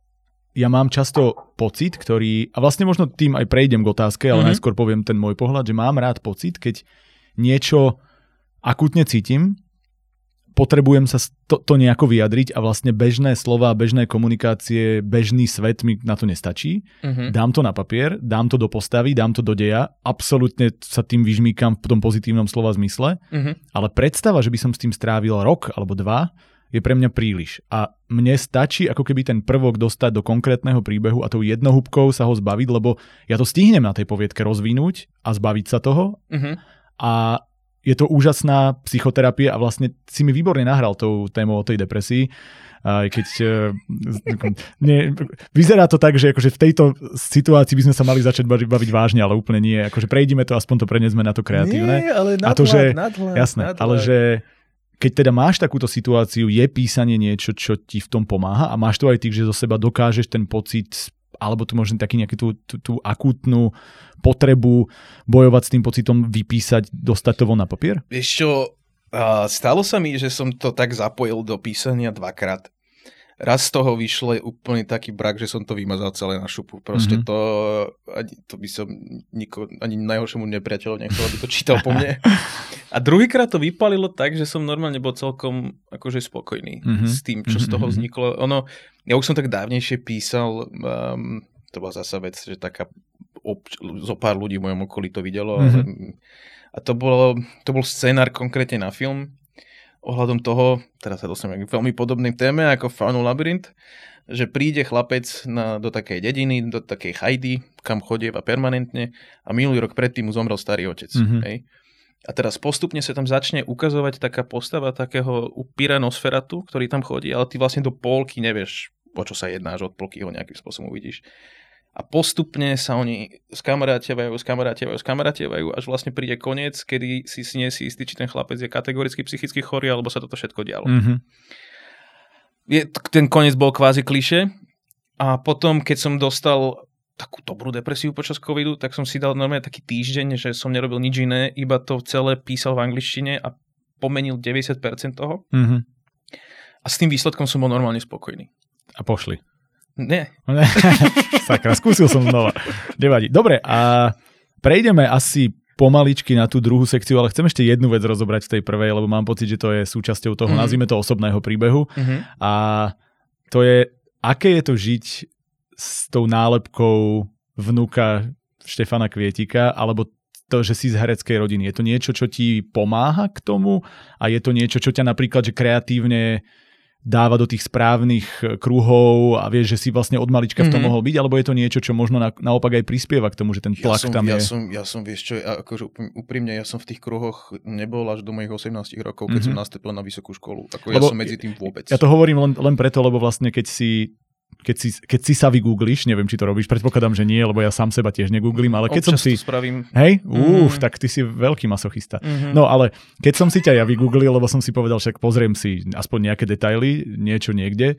ja mám často pocit, ktorý, a vlastne možno tým aj prejdem k otázke, ale uh-huh. najskôr poviem ten môj pohľad, že mám rád pocit, keď niečo akutne cítim potrebujem sa to, to nejako vyjadriť a vlastne bežné slova, bežné komunikácie, bežný svet mi na to nestačí. Uh-huh. Dám to na papier, dám to do postavy, dám to do deja, absolútne sa tým vyžmýkam v tom pozitívnom slova zmysle, uh-huh. ale predstava, že by som s tým strávil rok alebo dva, je pre mňa príliš. A mne stačí ako keby ten prvok dostať do konkrétneho príbehu a tou jednohúbkou sa ho zbaviť, lebo ja to stihnem na tej poviedke rozvinúť a zbaviť sa toho. Uh-huh. A je to úžasná psychoterapia a vlastne si mi výborne nahral tou témou o tej depresii. Aj keď nie, vyzerá to tak, že akože v tejto situácii by sme sa mali začať baviť vážne, ale úplne nie. Akože prejdime to, aspoň to prenesme na to kreatívne. Nie, ale nadhľad, a to, že, nadhľad, jasné, nadhľad. ale že keď teda máš takúto situáciu, je písanie niečo, čo ti v tom pomáha a máš to aj ty, že zo seba dokážeš ten pocit alebo tu možno taký nejaký tú, tú, tú akútnu potrebu bojovať s tým pocitom, vypísať, dostať to von na papier? Vieš čo, stalo sa mi, že som to tak zapojil do písania dvakrát. Raz z toho vyšlo úplne taký brak, že som to vymazal celé na šupu. Proste mm-hmm. to, ani, to by som niko, ani najhoršiemu nepriateľov nechcel, aby to čítal po mne. A druhýkrát to vypalilo tak, že som normálne bol celkom akože spokojný mm-hmm. s tým, čo z toho mhm. vzniklo. Ono, ja už som tak dávnejšie písal, um, to bola zasa vec, že taká ob, zo pár ľudí v mojom okolí to videlo. Mm-hmm. A to, bolo, to bol scenár konkrétne na film, ohľadom toho, teraz sa dostaneme k veľmi podobnej téme ako Faunu Labyrinth, že príde chlapec na, do takej dediny, do takej chajdy, kam chodieva permanentne a minulý rok predtým mu zomrel starý otec. Mm-hmm. Hej. A teraz postupne sa tam začne ukazovať taká postava takého upíra Nosferatu, ktorý tam chodí, ale ty vlastne do polky nevieš, o čo sa jedná, že od polky ho nejakým spôsobom uvidíš a postupne sa oni skamarátevajú, skamarátevajú, skamarátevajú, až vlastne príde koniec, kedy si si nie si istý, či ten chlapec je kategoricky psychicky chorý, alebo sa toto všetko dialo. Mm-hmm. Je, ten koniec bol kvázi kliše a potom, keď som dostal takú dobrú depresiu počas covidu, tak som si dal normálne taký týždeň, že som nerobil nič iné, iba to celé písal v angličtine a pomenil 90% toho. Mm-hmm. A s tým výsledkom som bol normálne spokojný. A pošli. Nie. Sakra, skúsil som znova. Nevadí. Dobre, a prejdeme asi pomaličky na tú druhú sekciu, ale chcem ešte jednu vec rozobrať v tej prvej, lebo mám pocit, že to je súčasťou toho, mm. nazvime to osobného príbehu. Mm-hmm. A to je, aké je to žiť s tou nálepkou vnuka Štefana Kvietika, alebo to, že si z hereckej rodiny. Je to niečo, čo ti pomáha k tomu a je to niečo, čo ťa napríklad že kreatívne dáva do tých správnych e, kruhov a vieš, že si vlastne od malička v tom mm-hmm. mohol byť, alebo je to niečo, čo možno na, naopak aj prispieva k tomu, že ten tlak ja som, tam ja je? Som, ja som, vieš čo, akože úprimne, ja som v tých kruhoch nebol až do mojich 18 rokov, keď mm-hmm. som nastúpil na vysokú školu. Ako lebo ja som medzi tým vôbec. Ja to hovorím len, len preto, lebo vlastne keď si keď si, keď si sa vygoogliš, neviem, či to robíš, predpokladám, že nie, lebo ja sám seba tiež negooglím, ale keď Občas som si... to spravím. Hej, mm. tak ty si veľký masochista. Mm-hmm. No ale keď som si ťa ja vygooglil, lebo som si povedal, však pozriem si aspoň nejaké detaily, niečo niekde,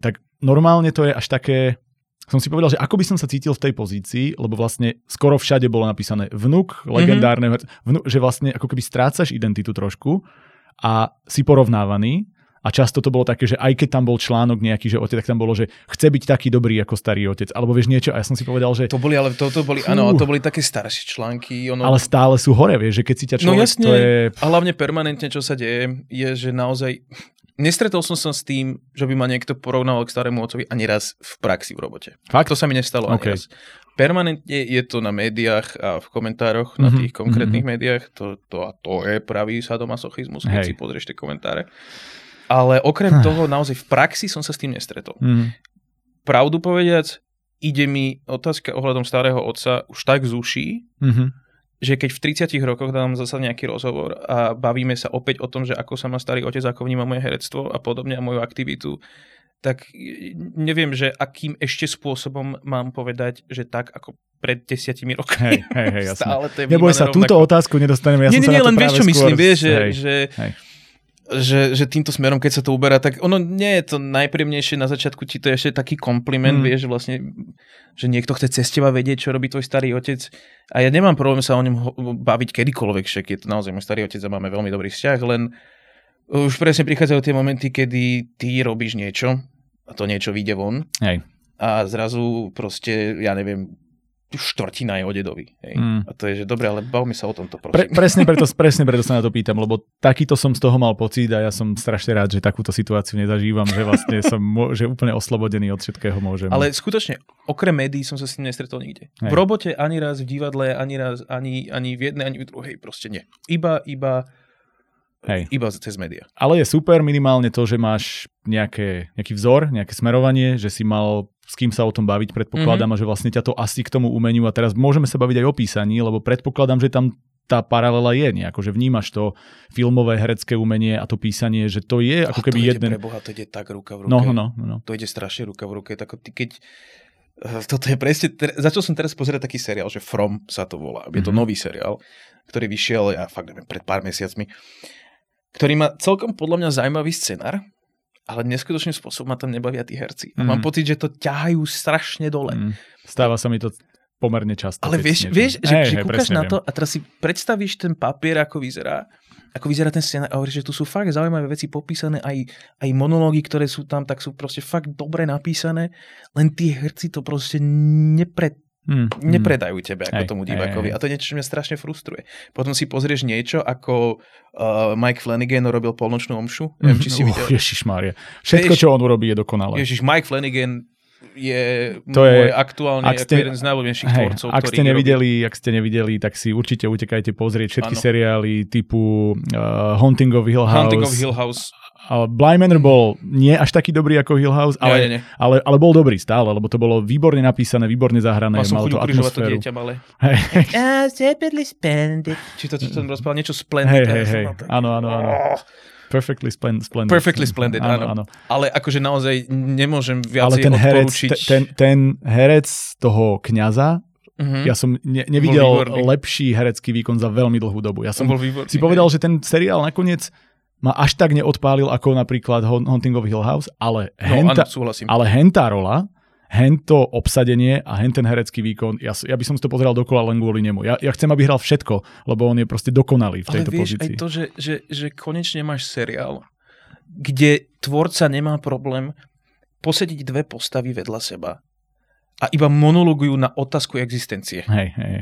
tak normálne to je až také... Som si povedal, že ako by som sa cítil v tej pozícii, lebo vlastne skoro všade bolo napísané vnuk, legendárne, mm-hmm. vnuk, že vlastne ako keby strácaš identitu trošku a si porovnávaný a často to bolo také, že aj keď tam bol článok nejaký, že otec, tak tam bolo, že chce byť taký dobrý ako starý otec. Alebo vieš niečo, a ja som si povedal, že... To boli, ale to, to boli, áno, to boli také staršie články. Ono... Ale stále sú hore, vieš, že keď si ťa no človek... No jasne, to je... a hlavne permanentne, čo sa deje, je, že naozaj... Nestretol som sa s tým, že by ma niekto porovnával k starému otcovi ani raz v praxi v robote. Fakt? To sa mi nestalo okay. ani raz. Permanentne je to na médiách a v komentároch, mm-hmm. na mhm, tých konkrétnych mm-hmm. médiách. To, to, a to je pravý sadomasochizmus, keď Hej. si pozrieš tie komentáre. Ale okrem toho, naozaj v praxi som sa s tým nestretol. Mm. Pravdu povediac, ide mi otázka ohľadom starého otca už tak z uší, mm-hmm. že keď v 30 rokoch dám zase nejaký rozhovor a bavíme sa opäť o tom, že ako sa má starý otec, ako vníma moje herectvo a podobne a moju aktivitu, tak neviem, že akým ešte spôsobom mám povedať, že tak ako pred desiatimi rokmi. Hej, hej, hej. Stále to je Neboj sa, rovnako. túto otázku nedostaneme. Ja nie, nie, nie, len vieš, čo skôr... myslím, vieš, že, hej, že hej že, že týmto smerom, keď sa to uberá, tak ono nie je to najpríjemnejšie na začiatku, ti to je ešte taký kompliment, mm. vieš, vlastne, že niekto chce cez teba vedieť, čo robí tvoj starý otec. A ja nemám problém sa o ňom baviť kedykoľvek, však je to naozaj môj starý otec a máme veľmi dobrý vzťah, len už presne prichádzajú tie momenty, kedy ty robíš niečo a to niečo vyjde von. Hej. A zrazu proste, ja neviem, štvrtina je o dedovi. Hej. Mm. A to je, že dobre, ale bavme sa o tomto, prosím. Pre, presne, preto, presne preto sa na to pýtam, lebo takýto som z toho mal pocit a ja som strašne rád, že takúto situáciu nezažívam, že vlastne som že úplne oslobodený od všetkého môžem. Ale skutočne, okrem médií som sa s tým nestretol nikde. Hej. V robote ani raz, v divadle, ani raz, ani, ani v jednej, ani v druhej, proste nie. Iba, iba Hej. Iba cez médiá. Ale je super minimálne to, že máš nejaké, nejaký vzor, nejaké smerovanie, že si mal s kým sa o tom baviť, predpokladám, mm-hmm. a že vlastne ťa to asi k tomu umeniu a teraz môžeme sa baviť aj o písaní, lebo predpokladám, že tam tá paralela je nejako, že vnímaš to filmové herecké umenie a to písanie, že to je ako keby jeden... Pre Boha, to ide tak ruka v ruke. No, no, no, no. To ide strašne ruka v ruke. Tak ty keď... Eh, toto je presne... Začal som teraz pozerať taký seriál, že From sa to volá. Je to mm-hmm. nový seriál, ktorý vyšiel, ja fakt neviem, pred pár mesiacmi, ktorý má celkom podľa mňa zaujímavý scenár ale neskutočným spôsobom ma tam nebavia tí herci. A mm. mám pocit, že to ťahajú strašne dole. Mm. Stáva sa mi to pomerne často. Ale vieš, vieš že, hey, že hey, kúkaš na viem. to a teraz si predstavíš ten papier, ako vyzerá, ako vyzerá ten scénar a hovoríš, že tu sú fakt zaujímavé veci popísané, aj, aj monológy, ktoré sú tam, tak sú proste fakt dobre napísané, len tí herci to proste nepred, Hmm, nepredajú tebe ako hej, tomu divákovi. Hej, hej. A to je niečo, čo mňa strašne frustruje. Potom si pozrieš niečo, ako uh, Mike Flanagan robil polnočnú omšu. Neviem, či si uh, videl. Ježišmária. Všetko, čo on urobí, je dokonalé. Ježiš, Mike Flanagan je to je, aktuálne ak ste, jeden z najľúbenejších hej, tvorcov, ak ste nevideli, robí... ak ste nevideli, tak si určite utekajte pozrieť všetky ano. seriály typu uh, Haunting of Hill House. Hunting of Hill House Bly Manor bol nie až taký dobrý ako Hill House, ale, nie, nie, nie. ale, ale bol dobrý stále, lebo to bolo výborne napísane, výborne zahrané. Mal som chuť ukrižovať to dieťa malé. Hey. Či to, čo som rozprával, niečo splendid. Hej, hej, hej. Áno, áno, áno. Oh. Perfectly splendid. Perfectly splendid, áno, áno. Ale akože naozaj nemôžem viac Ale ten herec, ten, ten herec toho kňaza, Mm-hmm. Ja som ne, nevidel lepší herecký výkon za veľmi dlhú dobu. Ja som výborný, si povedal, že ten seriál nakoniec ma až tak neodpálil ako napríklad Haunting of Hill House, ale, no, henta, áno, ale hentá rola, hento obsadenie a henten herecký výkon, ja, ja by som si to pozeral dokola len kvôli nemu. Ja, ja chcem, aby hral všetko, lebo on je proste dokonalý v tejto ale vieš, pozícii. aj to, že, že, že konečne máš seriál, kde tvorca nemá problém posediť dve postavy vedľa seba a iba monologujú na otázku existencie. Hej, hej.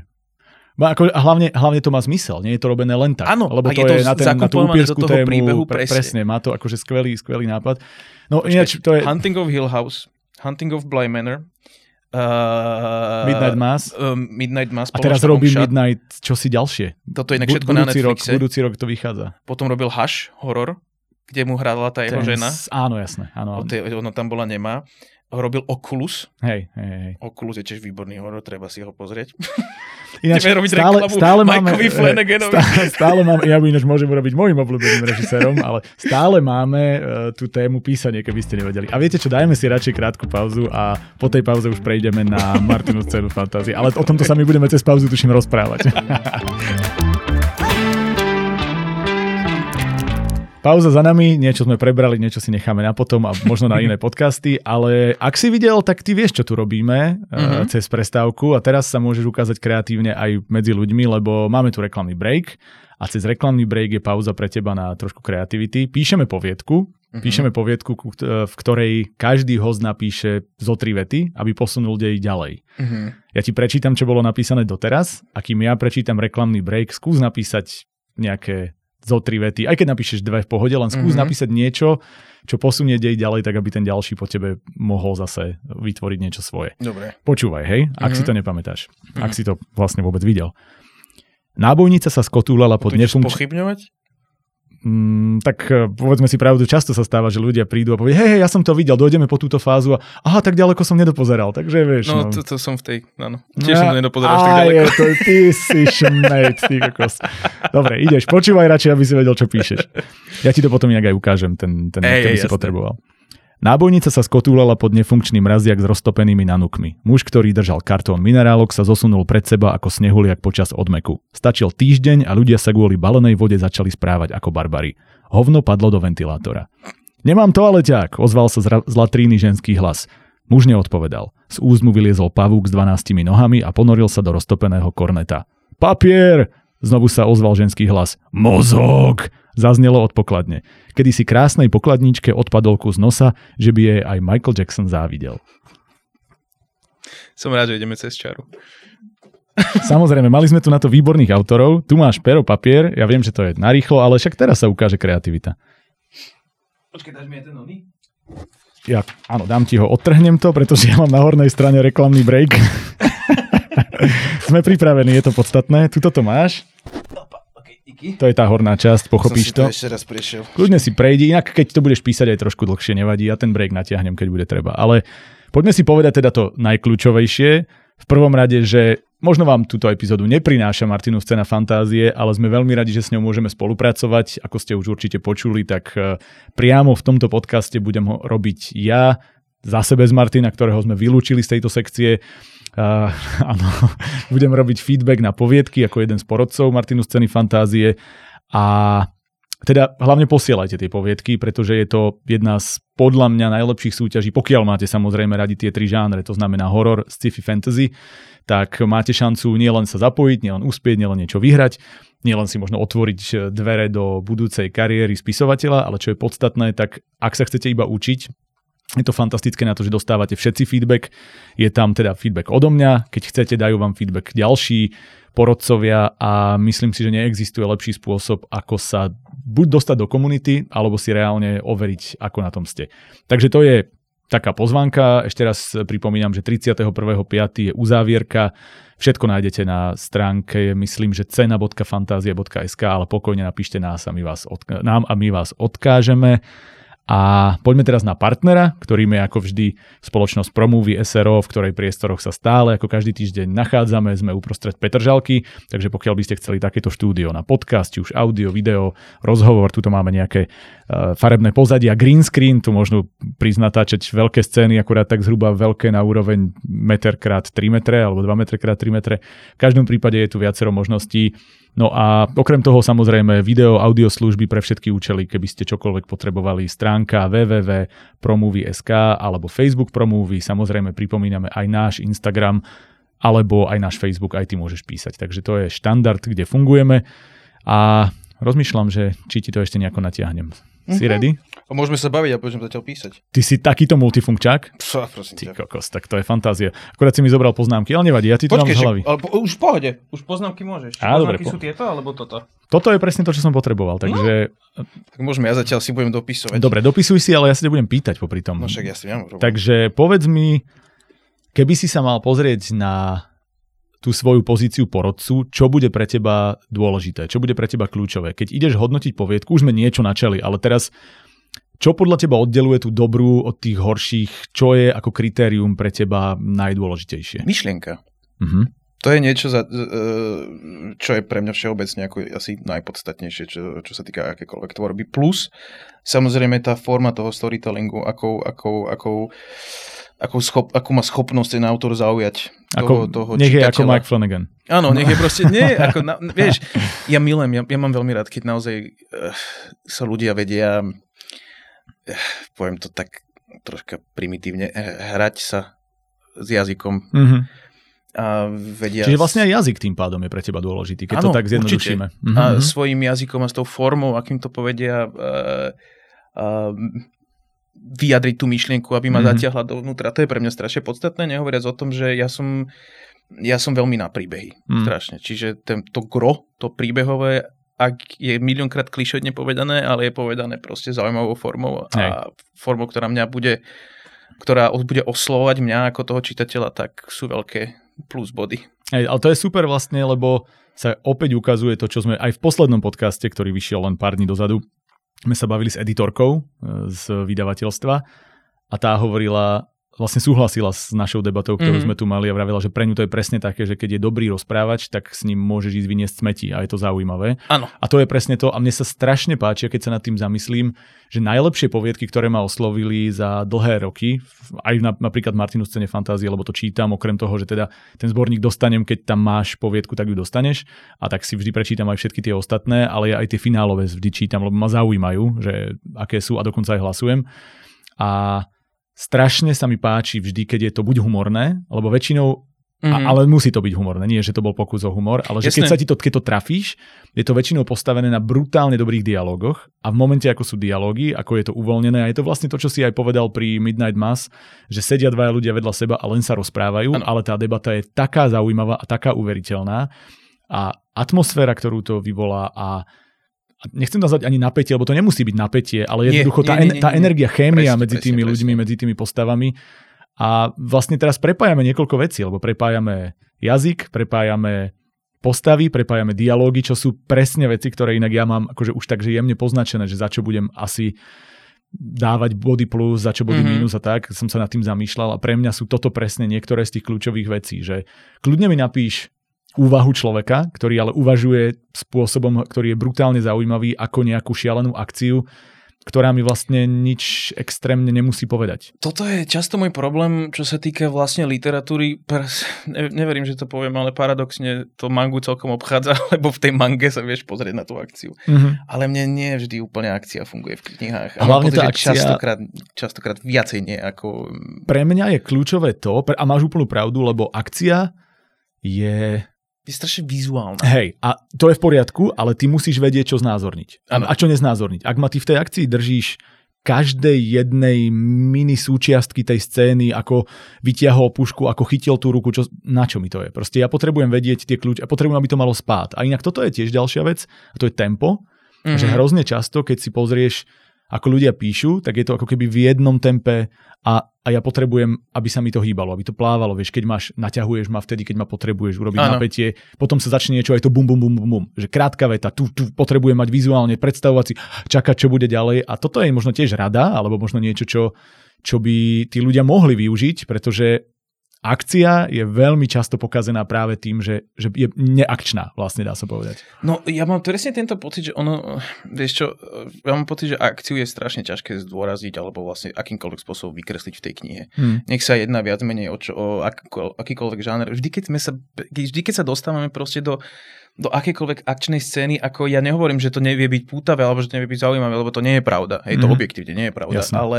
Ako, hlavne, hlavne to má zmysel, nie je to robené len tak. Áno, lebo to je, je na, ten, na tú upierskú tému, príbehu, presne. presne. Má to akože skvelý, skvelý nápad. No Počkej, ináč to je... Hunting of Hill House, Hunting of Bly Manor, Uh, Midnight Mass. Uh, Midnight Mass. A teraz robí Midnight čo si ďalšie. Toto je inak všetko na Netflixe. Rok, budúci rok to vychádza. Potom robil Hush, horor. kde mu hrala tá jeho Ten, žena. Áno, jasné. Áno, áno. Ona tam bola nemá. Robil Oculus. Hej, hej, hej. Oculus je tiež výborný horor, treba si ho pozrieť. Ináč, robiť stále, stále máme, Flanaganovi. stále, stále máme, ja by ináč môžem urobiť môjim obľúbeným režisérom, ale stále máme uh, tú tému písanie, keby ste nevedeli. A viete čo, dajme si radšej krátku pauzu a po tej pauze už prejdeme na Martinu scénu fantázie. Ale o tomto sa my budeme cez pauzu tuším rozprávať. Pauza za nami, niečo sme prebrali, niečo si necháme na potom a možno na iné podcasty, ale ak si videl, tak ty vieš, čo tu robíme mm-hmm. cez prestávku a teraz sa môžeš ukázať kreatívne aj medzi ľuďmi, lebo máme tu reklamný break a cez reklamný break je pauza pre teba na trošku kreativity. Píšeme poviedku, mm-hmm. píšeme poviedku, v ktorej každý host napíše zo tri vety, aby posunul dej ďalej. Mm-hmm. Ja ti prečítam, čo bolo napísané doteraz a kým ja prečítam reklamný break, skús napísať nejaké zo tri vety, aj keď napíšeš dve v pohode, len skús mm-hmm. napísať niečo, čo posunie dej ďalej, tak aby ten ďalší po tebe mohol zase vytvoriť niečo svoje. Dobre. Počúvaj, hej, ak mm-hmm. si to nepamätáš, mm-hmm. ak si to vlastne vôbec videl. Nábojnica sa skotúlala pod nefunkčným... Mm, tak e, povedzme si pravdu, často sa stáva, že ľudia prídu a povie, hej, hej, ja som to videl, dojdeme po túto fázu a aha, tak ďaleko som nedopozeral, takže vieš. No, no. To, to som v tej, áno, tiež ja, som to nedopozeral až tak ďaleko. Je, to, ty si šmejt, ty kokos. Dobre, ideš, počúvaj radšej, aby si vedel, čo píšeš. Ja ti to potom nejak aj ukážem, ten, ten ej, ktorý si potreboval. Nábojnica sa skotúlala pod nefunkčný mraziak s roztopenými nanukmi. Muž, ktorý držal kartón minerálok, sa zosunul pred seba ako snehuliak počas odmeku. Stačil týždeň a ľudia sa kvôli balenej vode začali správať ako barbary. Hovno padlo do ventilátora. Nemám toaleťák, ozval sa z, latríny ženský hlas. Muž neodpovedal. Z úst mu vyliezol pavúk s dvanáctimi nohami a ponoril sa do roztopeného korneta. Papier! Znovu sa ozval ženský hlas. Mozog! Zaznelo od pokladne. Kedy si krásnej pokladničke odpadol kus nosa, že by jej aj Michael Jackson závidel. Som rád, že ideme cez čaru. Samozrejme, mali sme tu na to výborných autorov. Tu máš pero, papier, ja viem, že to je narýchlo, ale však teraz sa ukáže kreativita. Počkaj, dáš mi aj ten nový? Ja, áno, dám ti ho, odtrhnem to, pretože ja mám na hornej strane reklamný break. Sme pripravení, je to podstatné. Tuto to máš. To je tá horná časť, pochopíš to? to? ešte raz prešiel. Kľudne si prejdi, inak keď to budeš písať aj trošku dlhšie, nevadí, ja ten break natiahnem, keď bude treba. Ale poďme si povedať teda to najkľúčovejšie. V prvom rade, že možno vám túto epizódu neprináša Martinu scéna fantázie, ale sme veľmi radi, že s ňou môžeme spolupracovať. Ako ste už určite počuli, tak e, priamo v tomto podcaste budem ho robiť ja, za sebe z Martina, ktorého sme vylúčili z tejto sekcie Áno, budem robiť feedback na poviedky ako jeden z porodcov Martinu scény fantázie. A teda hlavne posielajte tie poviedky, pretože je to jedna z podľa mňa najlepších súťaží, pokiaľ máte samozrejme radi tie tri žánre, to znamená horor, sci-fi, fantasy, tak máte šancu nielen sa zapojiť, nielen uspieť, nielen niečo vyhrať, nielen si možno otvoriť dvere do budúcej kariéry spisovateľa, ale čo je podstatné, tak ak sa chcete iba učiť, je to fantastické na to, že dostávate všetci feedback. Je tam teda feedback odo mňa. Keď chcete, dajú vám feedback ďalší porodcovia a myslím si, že neexistuje lepší spôsob, ako sa buď dostať do komunity, alebo si reálne overiť, ako na tom ste. Takže to je taká pozvánka. Ešte raz pripomínam, že 31.5. je uzávierka. Všetko nájdete na stránke, myslím, že cena.fantázia.sk, ale pokojne napíšte nás a my vás odka- nám a my vás odkážeme. A poďme teraz na partnera, ktorým je ako vždy spoločnosť Promóvy SRO, v ktorej priestoroch sa stále ako každý týždeň nachádzame. Sme uprostred Petržalky, takže pokiaľ by ste chceli takéto štúdio na podcast, už audio, video, rozhovor, tuto máme nejaké uh, farebné pozadia, green screen, tu možno prísť natáčať veľké scény, akurát tak zhruba veľké na úroveň meter krát 3 metre alebo 2 metre krát 3 metre. V každom prípade je tu viacero možností No a okrem toho samozrejme video, audio služby pre všetky účely, keby ste čokoľvek potrebovali, stránka www.promovie.sk alebo Facebook Promovie, samozrejme pripomíname aj náš Instagram alebo aj náš Facebook, aj ty môžeš písať. Takže to je štandard, kde fungujeme a rozmýšľam, že či ti to ešte nejako natiahnem. Si uh-huh. ready? A môžeme sa baviť a budem zatiaľ písať. Ty si takýto multifunkčák? Psa, prosím Ty kokos, tak to je fantázia. Akurát si mi zobral poznámky, ale nevadí, ja ti to Počkej, dám z hlavy. Ale po, už v pohode, už poznámky môžeš. A, poznámky dobre, sú tieto, alebo toto? Toto je presne to, čo som potreboval, takže... No. Tak môžeme, ja zatiaľ si budem dopisovať. Dobre, dopisuj si, ale ja sa budem pýtať popri tom. No však ja si viem. Takže povedz mi, keby si sa mal pozrieť na tú svoju pozíciu porodcu, čo bude pre teba dôležité, čo bude pre teba kľúčové. Keď ideš hodnotiť poviedku, už sme niečo načali, ale teraz čo podľa teba oddeluje tú dobrú od tých horších? Čo je ako kritérium pre teba najdôležitejšie? Myšlienka. Uh-huh. To je niečo, za, e, čo je pre mňa všeobecne ako asi najpodstatnejšie, čo, čo sa týka akékoľvek tvorby. Plus, samozrejme, tá forma toho storytellingu, akou, akou, akou, akou, schop, akú má schopnosť ten autor zaujať ako, toho, toho nech čitateľa. je ako Mike Flanagan. Áno, nech je proste, nie, ako, na, vieš, ja milujem, ja, ja mám veľmi rád, keď naozaj uh, sa ľudia vedia, uh, poviem to tak troška primitívne, hrať sa s jazykom. Mm-hmm a vedia... Čiže vlastne aj jazyk tým pádom je pre teba dôležitý, keď ano, to tak zjednodušíme. Mhm. A svojim jazykom a s tou formou, akým to povedia, uh, uh, vyjadriť tú myšlienku, aby ma mm-hmm. zatiahla dovnútra. To je pre mňa strašne podstatné, nehovoriac o tom, že ja som, ja som veľmi na príbehy. Mm. Strašne. Čiže ten, to gro, to príbehové, ak je miliónkrát klišotne povedané, ale je povedané proste zaujímavou formou a Hej. formou, ktorá mňa bude ktorá bude oslovať mňa ako toho čitateľa, tak sú veľké plus body. Hej, ale to je super vlastne, lebo sa opäť ukazuje to, čo sme aj v poslednom podcaste, ktorý vyšiel len pár dní dozadu, sme sa bavili s editorkou e, z vydavateľstva a tá hovorila, vlastne súhlasila s našou debatou, ktorú mm. sme tu mali a vravila, že pre ňu to je presne také, že keď je dobrý rozprávač, tak s ním môžeš ísť vyniesť smeti a je to zaujímavé. Áno. A to je presne to a mne sa strašne páči, keď sa nad tým zamyslím, že najlepšie poviedky, ktoré ma oslovili za dlhé roky, aj na, napríklad Martinu scéne fantázie, lebo to čítam, okrem toho, že teda ten zborník dostanem, keď tam máš poviedku, tak ju dostaneš a tak si vždy prečítam aj všetky tie ostatné, ale ja aj tie finálové vždy čítam, lebo ma zaujímajú, že aké sú a dokonca aj hlasujem. A strašne sa mi páči vždy, keď je to buď humorné, lebo väčšinou Mm-hmm. A, mhm. ale musí to byť humorné. Nie, že to bol pokus o humor, ale že keď sa ti to, keď to trafíš, je to väčšinou postavené na brutálne dobrých dialogoch a v momente, ako sú dialógy, ako je to uvoľnené, a je to vlastne to, čo si aj povedal pri Midnight Mass, že sedia dvaja ľudia vedľa seba a len sa rozprávajú, ano. ale tá debata je taká zaujímavá a taká uveriteľná a atmosféra, ktorú to vyvolá a nechcem nazvať ani napätie, lebo to nemusí byť napätie, ale jednoducho nie, tá, nie, nie, tá energia, chémia presne, medzi tými presne, ľuďmi, medzi tými postavami. A vlastne teraz prepájame niekoľko vecí, lebo prepájame jazyk, prepájame postavy, prepájame dialógy, čo sú presne veci, ktoré inak ja mám akože už takže jemne poznačené, že za čo budem asi dávať body plus, za čo body mm-hmm. minus a tak, som sa nad tým zamýšľal a pre mňa sú toto presne niektoré z tých kľúčových vecí, že kľudne mi napíš úvahu človeka, ktorý ale uvažuje spôsobom, ktorý je brutálne zaujímavý ako nejakú šialenú akciu, ktorá mi vlastne nič extrémne nemusí povedať. Toto je často môj problém, čo sa týka vlastne literatúry. Neverím, že to poviem, ale paradoxne to mangu celkom obchádza, lebo v tej mange sa vieš pozrieť na tú akciu. Mm-hmm. Ale mne nie vždy úplne akcia funguje v knihách. A hlavne tá akcia... Častokrát, častokrát viacej nie ako... Pre mňa je kľúčové to, a máš úplnú pravdu, lebo akcia je je strašne vizuálna. Hej, a to je v poriadku, ale ty musíš vedieť, čo znázorniť. Ano. A čo neznázorniť. Ak ma ty v tej akcii držíš každej jednej mini súčiastky tej scény, ako vytiahol pušku, ako chytil tú ruku, čo, na čo mi to je. Proste ja potrebujem vedieť tie kľúče a potrebujem, aby to malo spát. A inak toto je tiež ďalšia vec, a to je tempo, mm-hmm. že hrozne často, keď si pozrieš ako ľudia píšu, tak je to ako keby v jednom tempe a, a ja potrebujem, aby sa mi to hýbalo, aby to plávalo, vieš, keď máš, naťahuješ ma vtedy, keď ma potrebuješ urobiť ano. napätie, potom sa začne niečo aj to bum, bum, bum, bum, bum, že krátka veta, tu, tu potrebujem mať vizuálne, predstavovať si, čakať, čo bude ďalej. A toto je možno tiež rada, alebo možno niečo, čo, čo by tí ľudia mohli využiť, pretože akcia je veľmi často pokazená práve tým, že, že je neakčná, vlastne dá sa povedať. No ja mám presne tento pocit, že ono, vieš čo, ja mám pocit, že akciu je strašne ťažké zdôraziť alebo vlastne akýmkoľvek spôsobom vykresliť v tej knihe. Hmm. Nech sa jedná viac menej o, čo, o akýkoľvek žáner. Vždy keď, sme sa, vždy, keď sa dostávame proste do do akékoľvek akčnej scény, ako ja nehovorím, že to nevie byť pútavé alebo že to nevie byť zaujímavé, lebo to nie je pravda. Hej, to mm-hmm. objektívne nie je pravda. Jasne. Ale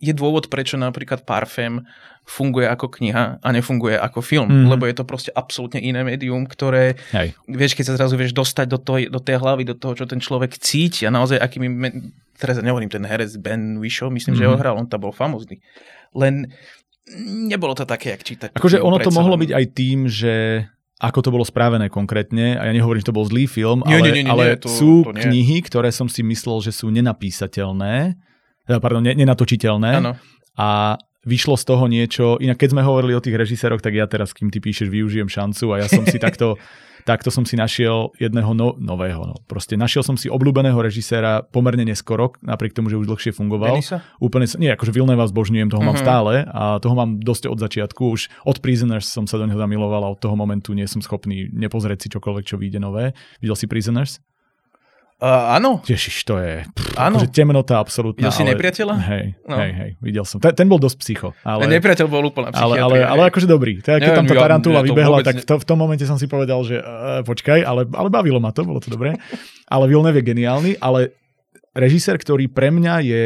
je dôvod, prečo napríklad Parfém funguje ako kniha a nefunguje ako film, mm. lebo je to proste absolútne iné médium, ktoré, Hej. vieš, keď sa zrazu vieš dostať do, toho, do tej hlavy, do toho, čo ten človek cíti a naozaj akými, teraz ja nehovorím, ten herec Ben Wishow, myslím, mm. že ho mhm. hral, on tam bol famózny. Len nebolo to také, jak čítať. Akože ono to mohlo byť aj tým, že ako to bolo správené konkrétne, a ja nehovorím, že to bol zlý film, nie, ale, nie, nie, nie, ale nie, to, sú to nie. knihy, ktoré som si myslel, že sú nenapísateľné, pardon, nenatočiteľné. Ano. A vyšlo z toho niečo. Inak keď sme hovorili o tých režiséroch, tak ja teraz, kým ty píšeš, využijem šancu a ja som si takto takto som si našiel jedného no, nového. No. Proste našiel som si obľúbeného režiséra pomerne neskoro, napriek tomu, že už dlhšie fungoval. Denisa? Úplne, nie, akože Vilneva zbožňujem, toho mm-hmm. mám mhm. stále a toho mám dosť od začiatku. Už od Prisoners som sa do neho zamiloval a od toho momentu nie som schopný nepozrieť si čokoľvek, čo vyjde nové. Videl si Prisoners? Uh, áno. Ježiš, to je pff, áno. Akože temnota absolútna. Videl si ale, nepriateľa? Hej, no. hej, hej, videl som. Ten, ten bol dosť psycho. Ale, nepriateľ bol úplne ale, ale, ale, akože dobrý. Teda, keď tam tá tarantula ja, vybehla, tak v, to, v tom momente som si povedal, že uh, počkaj, ale, ale bavilo ma to, bolo to dobré. Ale Villeneuve je geniálny, ale režisér, ktorý pre mňa je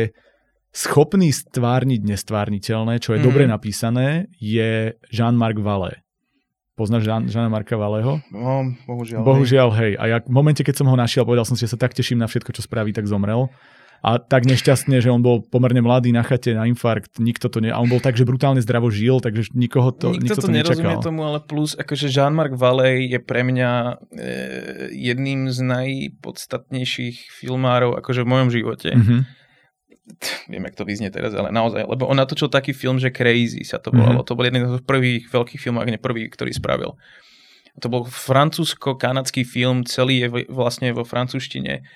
schopný stvárniť nestvárniteľné, čo je mm. dobre napísané, je Jean-Marc Vallée. Poznáš Žan, Žana Marka Valého? No, bohužiaľ. Bohužiaľ, hej. A ja v momente, keď som ho našiel, povedal som si, že sa tak teším na všetko, čo spraví, tak zomrel. A tak nešťastne, že on bol pomerne mladý na chate, na infarkt, nikto to ne... A on bol tak, že brutálne zdravo žil, takže nikoho to, nikto, nikto to, to nerozumie nečakal. tomu, ale plus, akože Jean-Marc Valley je pre mňa e, jedným z najpodstatnejších filmárov akože v mojom živote. Mm-hmm viem, jak to vyznie teraz, ale naozaj, lebo on natočil taký film, že Crazy sa to volalo. Mm-hmm. To bol jeden z prvých veľkých filmov, ak nie prvý, ktorý spravil. To bol francúzsko-kanadský film, celý je vlastne vo francúzštine.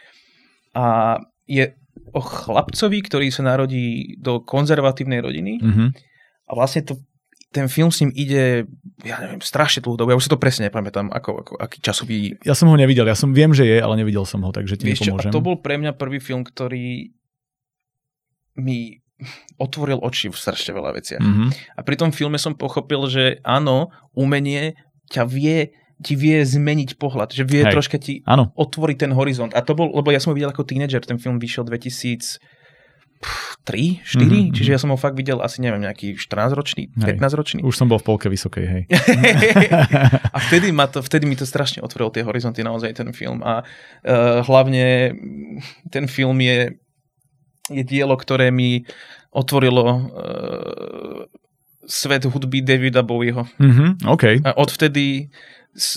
A je o chlapcovi, ktorý sa narodí do konzervatívnej rodiny mm-hmm. a vlastne to, ten film s ním ide, ja neviem, strašne dlhú dobu. Ja už si to presne nepamätám, ako, ako, aký časový... Ja som ho nevidel, ja som viem, že je, ale nevidel som ho, takže ti Vieš nepomôžem. Čo, a to bol pre mňa prvý film, ktorý mi otvoril oči v strašne veľa veciach. Mm-hmm. A pri tom filme som pochopil, že áno, umenie ťa vie ti vie zmeniť pohľad, že vie Hej. troška ti ano. otvoriť ten horizont. A to bol, lebo ja som ho videl ako tínedžer, ten film vyšiel 2000 3, 4, mm-hmm. čiže ja som ho fakt videl asi neviem, nejaký 14-ročný, 15-ročný. Už som bol v polke vysokej, hej. a vtedy, ma to, vtedy mi to strašne otvoril tie horizonty naozaj ten film a uh, hlavne ten film je je dielo, ktoré mi otvorilo uh, svet hudby Davida Bowieho. Mm-hmm, okay. A odvtedy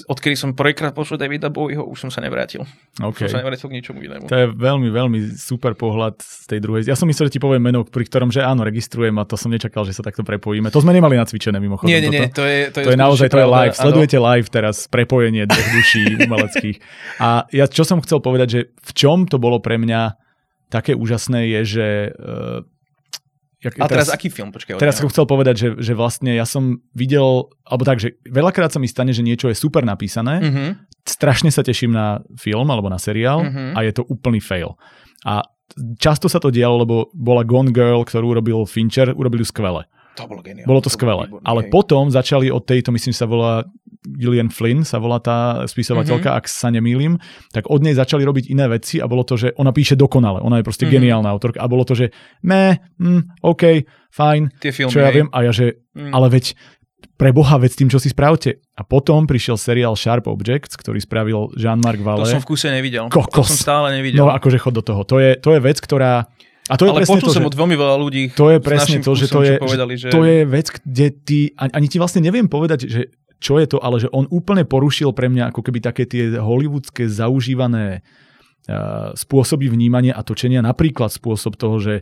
odkedy som prvýkrát počul Davida Bowieho, už som sa nevrátil. Okay. Som sa nevrátil k ničomu inému. To je veľmi, veľmi super pohľad z tej druhej. Ja som myslel, že ti poviem meno, pri ktorom, že áno, registrujem a to som nečakal, že sa takto prepojíme. To sme nemali nacvičené mimochodom. Nie, nie, nie, to je, to je, to je naozaj, to je live. Áno. Sledujete live teraz prepojenie dvoch duší umeleckých. A ja čo som chcel povedať, že v čom to bolo pre mňa také úžasné je, že... Uh, jak, A teraz, teraz aký film? Počkej, teraz som chcel povedať, že, že vlastne ja som videl, alebo tak, že veľakrát sa mi stane, že niečo je super napísané, mm-hmm. strašne sa teším na film alebo na seriál mm-hmm. a je to úplný fail. A často sa to dialo, lebo bola Gone Girl, ktorú urobil Fincher, urobili ju skvele. To bolo geniálne. Bolo to, to skvelé. Bolo Ale hej. potom začali od tejto, myslím, sa volá Gillian Flynn, sa volá tá spisovateľka, mm-hmm. ak sa nemýlim, tak od nej začali robiť iné veci a bolo to, že ona píše dokonale. Ona je proste mm-hmm. geniálna autorka. A bolo to, že me, mm, OK, fajn, Tie filmy, čo ja hej. viem. A ja, že, mm. ale veď pre Boha, veď tým, čo si spravte. A potom prišiel seriál Sharp Objects, ktorý spravil Jean-Marc Vallée. To som v kuse nevidel. Kokos. To som stále nevidel. No akože chod do toho. To je, to je vec, ktorá a to je Ale počul to, som že, od veľmi veľa ľudí. To je presne to, že to je, povedali, že... to je vec, kde ty, ani ti vlastne neviem povedať, že čo je to, ale že on úplne porušil pre mňa ako keby také tie hollywoodske zaužívané uh, spôsoby vnímania a točenia, napríklad spôsob toho, že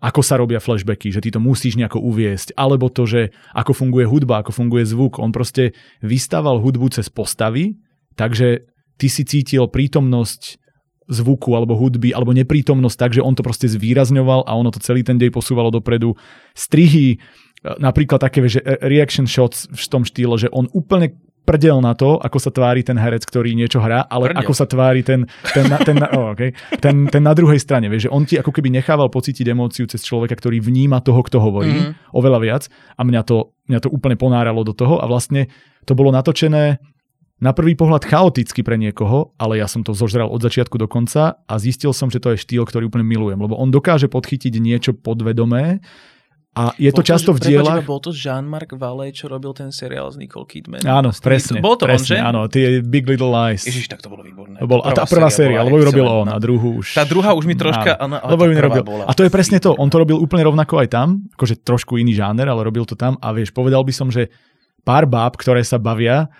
ako sa robia flashbacky, že ty to musíš nejako uviesť, alebo to, že ako funguje hudba, ako funguje zvuk. On proste vystával hudbu cez postavy, takže ty si cítil prítomnosť zvuku alebo hudby alebo neprítomnosť tak, že on to proste zvýrazňoval a ono to celý ten dej posúvalo dopredu. Strihy, e, napríklad také, že e, reaction shots v tom štýle, že on úplne prdel na to, ako sa tvári ten herec, ktorý niečo hrá, ale prdel. ako sa tvári ten, ten, ten, ten, oh, okay, ten, ten na druhej strane. Vieš, že on ti ako keby nechával pocítiť emóciu cez človeka, ktorý vníma toho, kto hovorí, mm-hmm. oveľa viac a mňa to, mňa to úplne ponáralo do toho a vlastne to bolo natočené na prvý pohľad chaoticky pre niekoho, ale ja som to zožral od začiatku do konca a zistil som, že to je štýl, ktorý úplne milujem, lebo on dokáže podchytiť niečo podvedomé a je to bol často to, v dielach... Bol to Jean-Marc Vallée, čo robil ten seriál s Nicole Kidman? Áno, presne. Bol to presne, on, že? Áno, tie Big Little Lies. Ježiš, tak to bolo výborné. To bol, a tá prvá séria, lebo ju robil on a druhú už... Tá druhá už mi troška... Áno, ale lebo ju nerobil. Bola. A to je presne to, on to robil úplne rovnako aj tam, akože trošku iný žáner, ale robil to tam a vieš, povedal by som, že pár báb, ktoré sa bavia,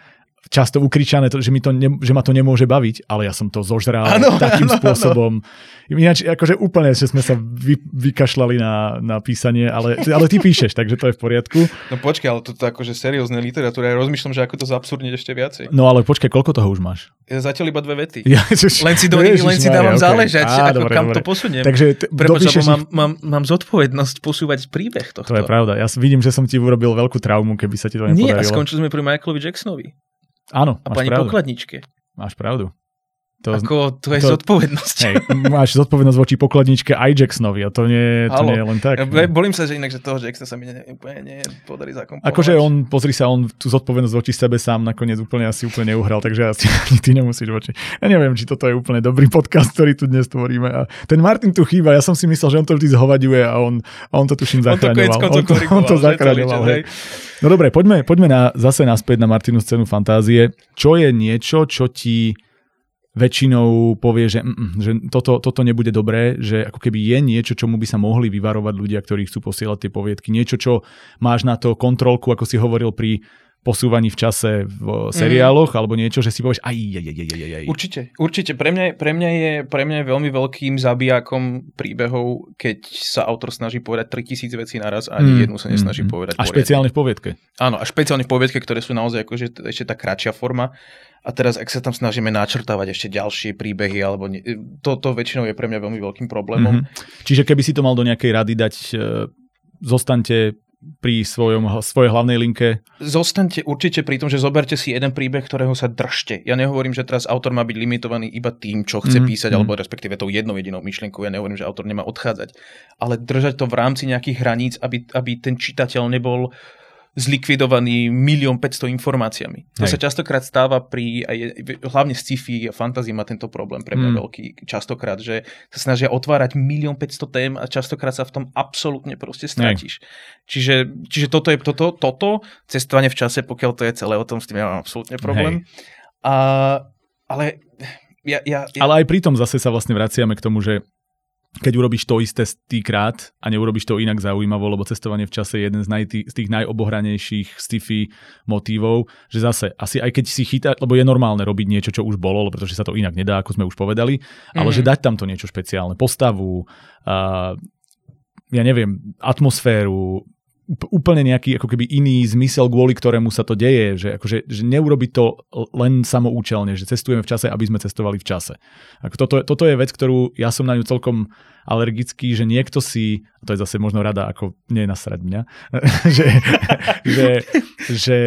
často ukričané, to, že, mi to ne, že ma to nemôže baviť, ale ja som to zožral ano, takým ano, spôsobom. Ano. Ináč, akože úplne, že sme sa vy, vykašľali na, na písanie, ale, ale ty píšeš, takže to je v poriadku. No počkaj, ale toto je akože seriózne literatúra. Ja rozmýšľam, že ako to zabsurdniť ešte viacej. No ale počkaj, koľko toho už máš? Ja zatiaľ iba dve vety. Ja, ježiš, len si, do nich, len si dávam okay. záležať, Á, ako, dobre, kam dobre. to posuniem. Takže t- Prepač, dopíšeš... mám, mám, mám zodpovednosť posúvať príbeh tohto. To je pravda. Ja vidím, že som ti urobil veľkú traumu, keby sa ti to nepodarilo. Nie, a skončili sme pri Michaelovi Jacksonovi. Áno, A pani pravdu. pokladničke. Máš pravdu. To, Ako, to je to, zodpovednosť. Hej, máš zodpovednosť voči pokladničke aj Jacksonovi a to nie, to nie je len tak. Ja, bolím sa, že inak, že toho Jacksona sa mi ne, úplne nepodarí zakomponovať. Akože on, pozri sa, on tú zodpovednosť voči sebe sám nakoniec úplne asi úplne neuhral, takže asi ani ty nemusíš voči. Ja neviem, či toto je úplne dobrý podcast, ktorý tu dnes tvoríme. A ten Martin tu chýba, ja som si myslel, že on to vždy zhovaďuje a on, a on to tuším zachraňoval. On to, on to, on to zachraňoval. No dobre, poďme, poďme na, zase naspäť na Martinu scénu fantázie. Čo je niečo, čo ti väčšinou povie, že, mm, mm, že toto, toto nebude dobré, že ako keby je niečo, čomu by sa mohli vyvarovať ľudia, ktorí chcú posielať tie poviedky. Niečo, čo máš na to kontrolku, ako si hovoril pri posúvaní v čase v seriáloch, mm. alebo niečo, že si povieš aj, aj, aj, aj, aj. Určite, určite. Pre mňa, pre, mňa je, pre mňa je veľmi veľkým zabijakom príbehov, keď sa autor snaží povedať 3000 vecí naraz a ani mm. jednu sa nesnaží mm. povedať. A špeciálne v poviedke. Áno, a špeciálne v poviedke, ktoré sú naozaj akože ešte tá kratšia forma. A teraz, ak sa tam snažíme načrtávať ešte ďalšie príbehy, alebo nie, toto väčšinou je pre mňa veľmi veľkým problémom. Mm-hmm. Čiže keby si to mal do nejakej rady dať, e, zostaňte pri svojom, svojej hlavnej linke? Zostaňte určite pri tom, že zoberte si jeden príbeh, ktorého sa držte. Ja nehovorím, že teraz autor má byť limitovaný iba tým, čo chce mm, písať, mm. alebo respektíve tou jednou jedinou myšlienkou. Ja nehovorím, že autor nemá odchádzať. Ale držať to v rámci nejakých hraníc, aby, aby ten čitateľ nebol uh, zlikvidovaný milión 500 informáciami. To Hej. sa častokrát stáva pri, aj, hlavne sci-fi a fantázii má tento problém pre mňa mm. veľký, častokrát, že sa snažia otvárať milión 500 tém a častokrát sa v tom absolútne proste stratíš. Čiže, čiže toto je toto, toto, cestovanie v čase, pokiaľ to je celé o tom, s tým ja mám absolútne problém. A, ale ja, ja, ja... Ale aj pri tom zase sa vlastne vraciame k tomu, že keď urobíš to isté týkrát a neurobiš to inak zaujímavo, lebo cestovanie v čase je jeden z, naj, z tých najobohranejších sci-fi motívov, že zase asi aj keď si chytá, lebo je normálne robiť niečo, čo už bolo, pretože sa to inak nedá, ako sme už povedali, ale mm-hmm. že dať tam to niečo špeciálne, postavu, uh, ja neviem, atmosféru, úplne nejaký ako keby iný zmysel, kvôli ktorému sa to deje, že, akože, že neurobiť to len samoučelne, že cestujeme v čase, aby sme cestovali v čase. Ako toto, toto je vec, ktorú ja som na ňu celkom alergický, že niekto si, to je zase možno rada, ako nie nasrať mňa, že, že, že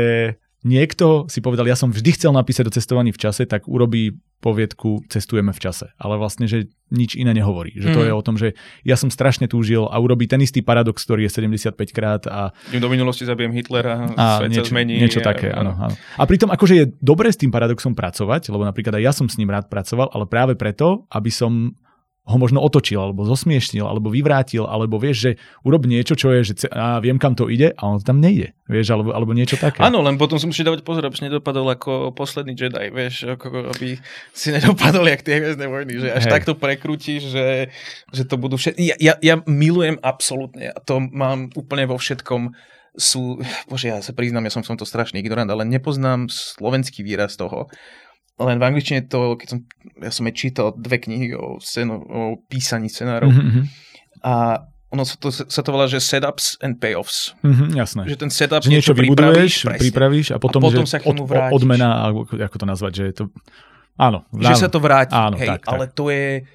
niekto si povedal, ja som vždy chcel napísať o cestovaní v čase, tak urobí poviedku Cestujeme v čase. Ale vlastne, že nič iné nehovorí. Že to mm. je o tom, že ja som strašne túžil a urobí ten istý paradox, ktorý je 75 krát a... Do minulosti zabijem Hitlera, a svet niečo, sa zmení. Niečo a, také, áno, áno. A pritom akože je dobre s tým paradoxom pracovať, lebo napríklad aj ja som s ním rád pracoval, ale práve preto, aby som ho možno otočil, alebo zosmiešnil, alebo vyvrátil, alebo vieš, že urob niečo, čo je, že a viem, kam to ide a on tam nejde, vieš, alebo, alebo niečo také. Áno, len potom si musíš dávať pozor, aby si nedopadol ako posledný Jedi, vieš, ako, aby si nedopadol jak tie hviezdne vojny, že až Hej. takto prekrútiš, že, že to budú všetky... Ja, ja, ja milujem absolútne a to mám úplne vo všetkom sú, bože, ja sa priznám, ja som v tomto strašný ignorant, ale nepoznám slovenský výraz toho, len v angličtine to, keď som, ja som aj čítal dve knihy o, scénu, o písaní scenárov mm-hmm. a ono sa to, sa to volá, že setups and payoffs. Mm-hmm, jasné. Že ten setup že niečo, vybuduješ, pripravíš, pripravíš a potom, a potom že sa k tomu od, odmena, ako to nazvať, že je to... Áno. Že áno. sa to vráti. Áno, hej, tak, ale tak. to je...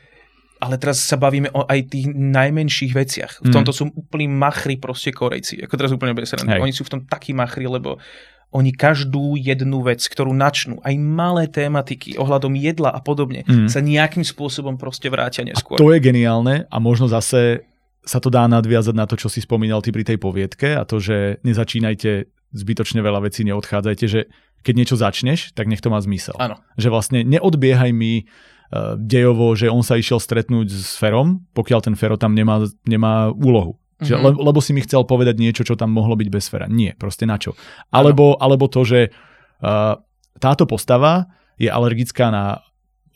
Ale teraz sa bavíme o aj tých najmenších veciach. V tomto mm. sú úplní machri proste Korejci. Ako teraz úplne bez Oni sú v tom takí machri, lebo oni každú jednu vec, ktorú načnú, aj malé tematiky ohľadom jedla a podobne, mm. sa nejakým spôsobom proste vrátia neskôr. A to je geniálne a možno zase sa to dá nadviazať na to, čo si spomínal ty pri tej poviedke a to, že nezačínajte zbytočne veľa vecí, neodchádzajte, že keď niečo začneš, tak nech to má zmysel. Áno. Že vlastne neodbiehaj mi uh, dejovo, že on sa išiel stretnúť s Ferom, pokiaľ ten Fero tam nemá, nemá úlohu. Že, mm-hmm. le, lebo si mi chcel povedať niečo, čo tam mohlo byť bez sféra. Nie, proste na čo. Alebo, alebo to, že uh, táto postava je alergická na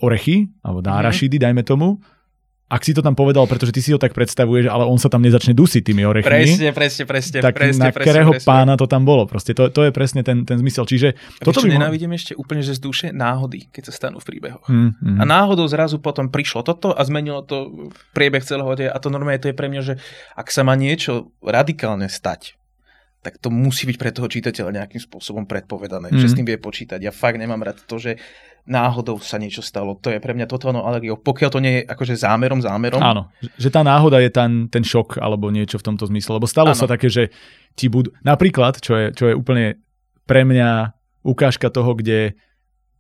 orechy, alebo na mm-hmm. arašidy, dajme tomu, ak si to tam povedal, pretože ty si ho tak predstavuješ, ale on sa tam nezačne dusiť tými orechmi. Presne, presne, presne. Tak presne, na presne, ktorého presne. pána to tam bolo. Proste to, to je presne ten, ten zmysel. Čiže a toto by nenávidím ešte úplne, že z duše náhody, keď sa stanú v príbehoch. Mm, mm. A náhodou zrazu potom prišlo toto a zmenilo to priebeh celého deja. A to normálne to je pre mňa, že ak sa má niečo radikálne stať, tak to musí byť pre toho čitateľa nejakým spôsobom predpovedané, mm. že s tým vie počítať. Ja fakt nemám rád to, že náhodou sa niečo stalo. To je pre mňa totálnou alergiou. Pokiaľ to nie je akože zámerom, zámerom. Áno, že tá náhoda je ten, ten šok alebo niečo v tomto zmysle. Lebo stalo Áno. sa také, že ti budú... Napríklad, čo je, čo je úplne pre mňa ukážka toho, kde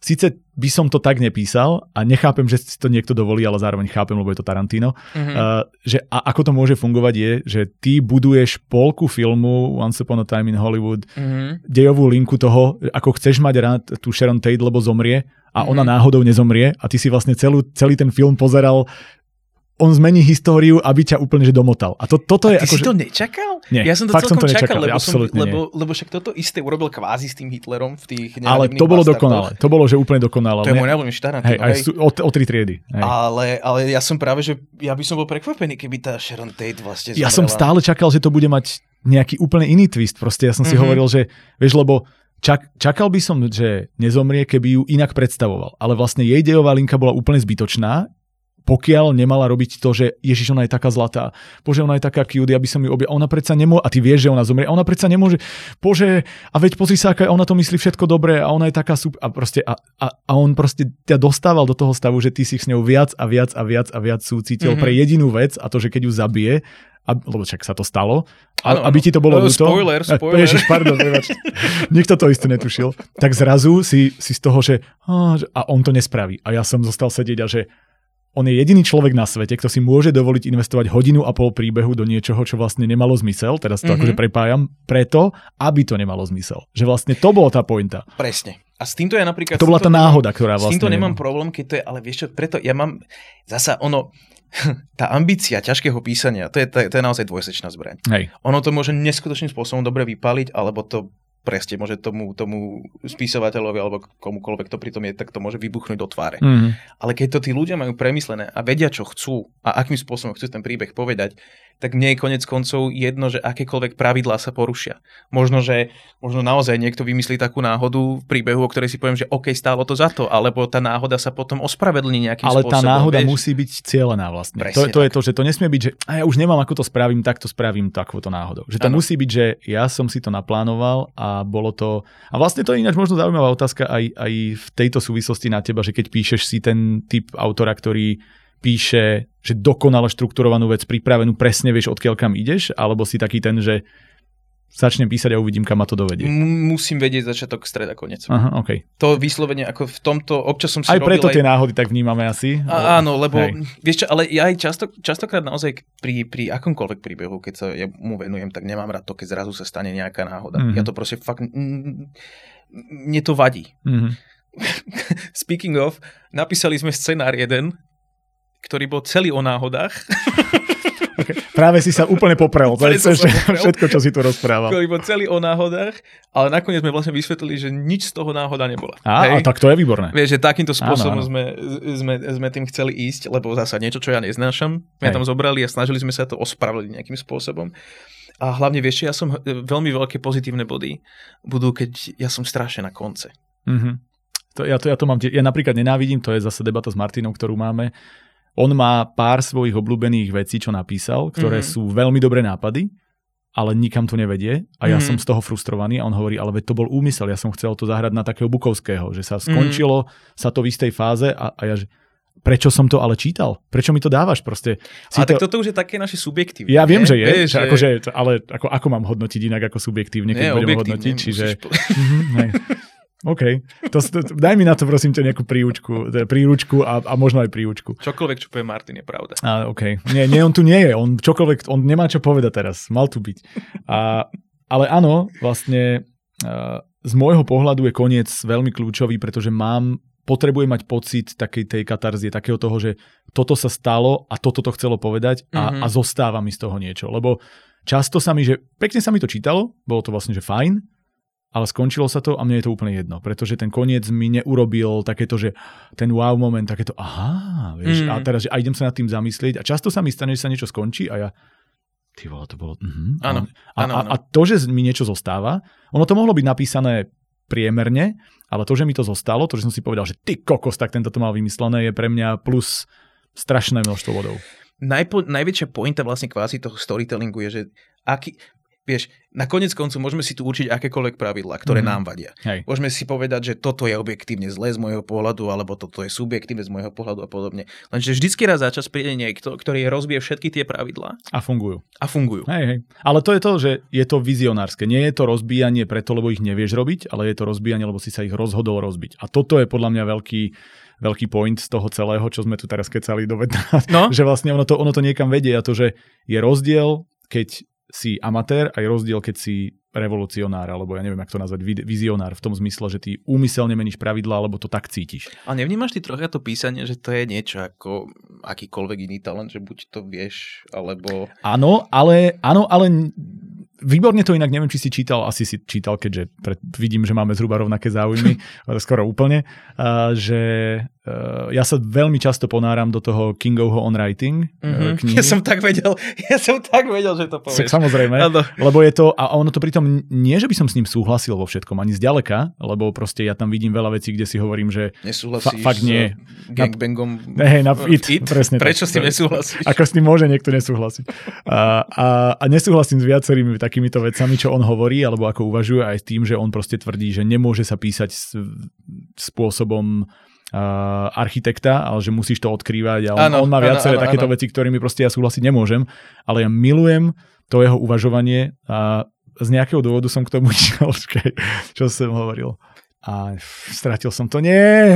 síce by som to tak nepísal a nechápem, že si to niekto dovolí, ale zároveň chápem, lebo je to Tarantino, mm-hmm. uh, že a ako to môže fungovať je, že ty buduješ polku filmu Once Upon a Time in Hollywood, mm-hmm. dejovú linku toho, ako chceš mať rád tú Sharon Tate, lebo zomrie a mm-hmm. ona náhodou nezomrie a ty si vlastne celú, celý ten film pozeral on zmení históriu, aby ťa úplne že domotal. A to, toto je a ty ako, si že... to nečakal? Nie, ja som to fakt celkom som to nečakal, lebo, som, lebo, lebo však toto isté urobil kvázi s tým Hitlerom v tých Ale to bolo dokonalé. To bolo, že úplne dokonalé. To je môj najobľúbenejší Tarantino. Hej, aj o, o tri triedy. Hej. Ale, ale ja som práve, že ja by som bol prekvapený, keby tá Sharon Tate vlastne zomrela. Ja som stále čakal, že to bude mať nejaký úplne iný twist. Proste ja som si mm-hmm. hovoril, že vieš, lebo čak, čakal by som, že nezomrie, keby ju inak predstavoval. Ale vlastne jej dejová linka bola úplne zbytočná pokiaľ nemala robiť to, že Ježiš, ona je taká zlatá, bože, ona je taká cute, aby som ju objal. Ona predsa nemôže, a ty vieš, že ona zomrie, ona predsa nemôže, bože, a veď pozri sa, aká ona to myslí všetko dobré a ona je taká super. A, proste, a, a, a on proste ťa dostával do toho stavu, že ty si s ňou viac a viac a viac a viac súcitil mm-hmm. pre jedinú vec a to, že keď ju zabije, a, lebo však sa to stalo, a, ano, aby ti to bolo ľúto. Spoiler, spoiler. Ježiš, pardon, Nikto to isté netušil. Tak zrazu si, si z toho, že a on to nespraví. A ja som zostal sedieť a že on je jediný človek na svete, kto si môže dovoliť investovať hodinu a pol príbehu do niečoho, čo vlastne nemalo zmysel, teraz to mm-hmm. akože prepájam, preto, aby to nemalo zmysel. Že vlastne to bola tá pointa. Presne. A s týmto ja napríklad... To bola tá náhoda, ktorá vlastne... S týmto nemám problém, keď to je, ale vieš čo, preto ja mám... Zasa ono, tá ambícia ťažkého písania, to je, to je, to je naozaj dvojsečná zbraň. Hej. Ono to môže neskutočným spôsobom dobre vypaliť, alebo to presne môže tomu, tomu spisovateľovi alebo komukoľvek to pritom je, tak to môže vybuchnúť do tváre. Mm. Ale keď to tí ľudia majú premyslené a vedia, čo chcú a akým spôsobom chcú ten príbeh povedať, tak mne je konec koncov jedno, že akékoľvek pravidlá sa porušia. Možno, že možno naozaj niekto vymyslí takú náhodu v príbehu, o ktorej si poviem, že OK, stálo to za to, alebo tá náhoda sa potom ospravedlní nejakým Ale spôsobom. Ale tá náhoda vieš? musí byť cieľená vlastne. to, to je to, že to nesmie byť, že a ja už nemám, ako to spravím, tak to spravím takouto náhodou. Že to ano. musí byť, že ja som si to naplánoval a bolo to... A vlastne to je ináč možno zaujímavá otázka aj, aj v tejto súvislosti na teba, že keď píšeš si ten typ autora, ktorý píše, že dokonale štrukturovanú vec, pripravenú, presne vieš, odkiaľ kam ideš, alebo si taký ten, že začnem písať a uvidím, kam ma to dovedie. Musím vedieť začiatok, stred a koniec. Aha, okay. To vyslovene, ako v tomto, občas som si Aj preto aj... tie náhody tak vnímame asi. A, áno, lebo Hej. vieš čo, ale ja aj často, častokrát naozaj pri, pri akomkoľvek príbehu, keď sa ja mu venujem, tak nemám rád to, keď zrazu sa stane nejaká náhoda. Mm-hmm. Ja to proste fakt, mne to vadí. Mm-hmm. Speaking of, napísali sme scenár jeden, ktorý bol celý o náhodách. Okay. Práve si sa úplne poprel. To je všetko, čo si tu rozprával. Ktorý bol celý o náhodách, ale nakoniec sme vlastne vysvetlili, že nič z toho náhoda nebola. Á, a tak to je výborné. Vieš, že takýmto spôsobom áno, áno. Sme, sme, sme tým chceli ísť, lebo zasa niečo, čo ja neznášam, sme tam zobrali a snažili sme sa to ospravedliť nejakým spôsobom. A hlavne vieš, ja som veľmi veľké pozitívne body budú, keď ja som strašne na konce. Mm-hmm. To, ja, to, ja to mám, ja napríklad nenávidím, to je zase debata s Martinom, ktorú máme, on má pár svojich obľúbených vecí, čo napísal, ktoré mm-hmm. sú veľmi dobré nápady, ale nikam to nevedie a ja mm-hmm. som z toho frustrovaný a on hovorí, ale veď to bol úmysel, ja som chcel to zahrať na takého Bukovského, že sa mhm. skončilo mm-hmm. sa to v istej fáze a, a ja že prečo som to ale čítal? Prečo mi to dávaš proste? Si a to... tak toto už je také naše subjektívne. Ja viem, že je, je že... Akože, ale ako, ako mám hodnotiť inak ako subjektívne, keď nie, budem hodnotiť? Čiže... Mhm, OK. To, to, daj mi na to prosím ťa nejakú príučku, teda príručku a, a možno aj príučku. Čokoľvek, čo povie Martin, je pravda. A, OK. Nie, nie, on tu nie je. On čokoľvek, on nemá čo povedať teraz. Mal tu byť. A, ale áno, vlastne uh, z môjho pohľadu je koniec veľmi kľúčový, pretože mám potrebujem mať pocit takej tej katarzie, takého toho, že toto sa stalo a toto to chcelo povedať a, mm-hmm. a zostáva mi z toho niečo. Lebo často sa mi, že pekne sa mi to čítalo, bolo to vlastne, že fajn, ale skončilo sa to a mne je to úplne jedno, pretože ten koniec mi neurobil takéto, že ten wow moment, takéto aha, vieš, mm. a teraz, že a idem sa nad tým zamyslieť a často sa mi stane, že sa niečo skončí a ja ty vole, to bolo... Uh-huh. Áno, a, áno, áno. A, a to, že mi niečo zostáva, ono to mohlo byť napísané priemerne, ale to, že mi to zostalo, to, že som si povedal, že ty kokos, tak tento to mal vymyslené, je pre mňa plus strašné množstvo vodov. Najpo, najväčšia pointa vlastne kvázi toho storytellingu je, že aký, Vieš, na konec koncu môžeme si tu určiť akékoľvek pravidlá, ktoré mm. nám vadia. Hej. Môžeme si povedať, že toto je objektívne zlé z môjho pohľadu, alebo toto je subjektívne z môjho pohľadu a podobne. Lenže vždycky raz za čas príde niekto, ktorý rozbije všetky tie pravidlá. A fungujú. A fungujú. Hej, hej. Ale to je to, že je to vizionárske. Nie je to rozbíjanie preto, lebo ich nevieš robiť, ale je to rozbíjanie, lebo si sa ich rozhodol rozbiť. A toto je podľa mňa veľký, veľký point z toho celého, čo sme tu teraz kecali do vedna. No? že vlastne ono to, ono to niekam vedie a to, že je rozdiel, keď si amatér a je rozdiel, keď si revolucionár, alebo ja neviem, ako to nazvať, vizionár v tom zmysle, že ty úmyselne meníš pravidla, alebo to tak cítiš. A nevnímaš ty trocha to písanie, že to je niečo ako akýkoľvek iný talent, že buď to vieš, alebo... Áno, ale, áno, ale Výborne to inak, neviem, či si čítal, asi si čítal, keďže pred, vidím, že máme zhruba rovnaké záujmy, skoro úplne, uh, že uh, ja sa veľmi často ponáram do toho Kingovho on writing mm-hmm. knihy. Ja som tak vedel, ja som tak vedel, že to povieš. Samozrejme, ano. lebo je to, a ono to pritom, nie že by som s ním súhlasil vo všetkom, ani zďaleka, lebo proste ja tam vidím veľa vecí, kde si hovorím, že fa- fakt nie. gangbangom ne, na it, it? presne Prečo tak, s tým nesúhlasíš? Ako s tým môže niekto nesúhlasiť. A, a, a nesúhlasím s viacerými tak takýmito vecami, čo on hovorí, alebo ako uvažuje aj tým, že on proste tvrdí, že nemôže sa písať spôsobom uh, architekta, ale že musíš to odkrývať a on, ano, on má viaceré takéto ano. veci, ktorými proste ja súhlasiť nemôžem, ale ja milujem to jeho uvažovanie a z nejakého dôvodu som k tomu išiel, čo som hovoril. A stratil som to. Nie!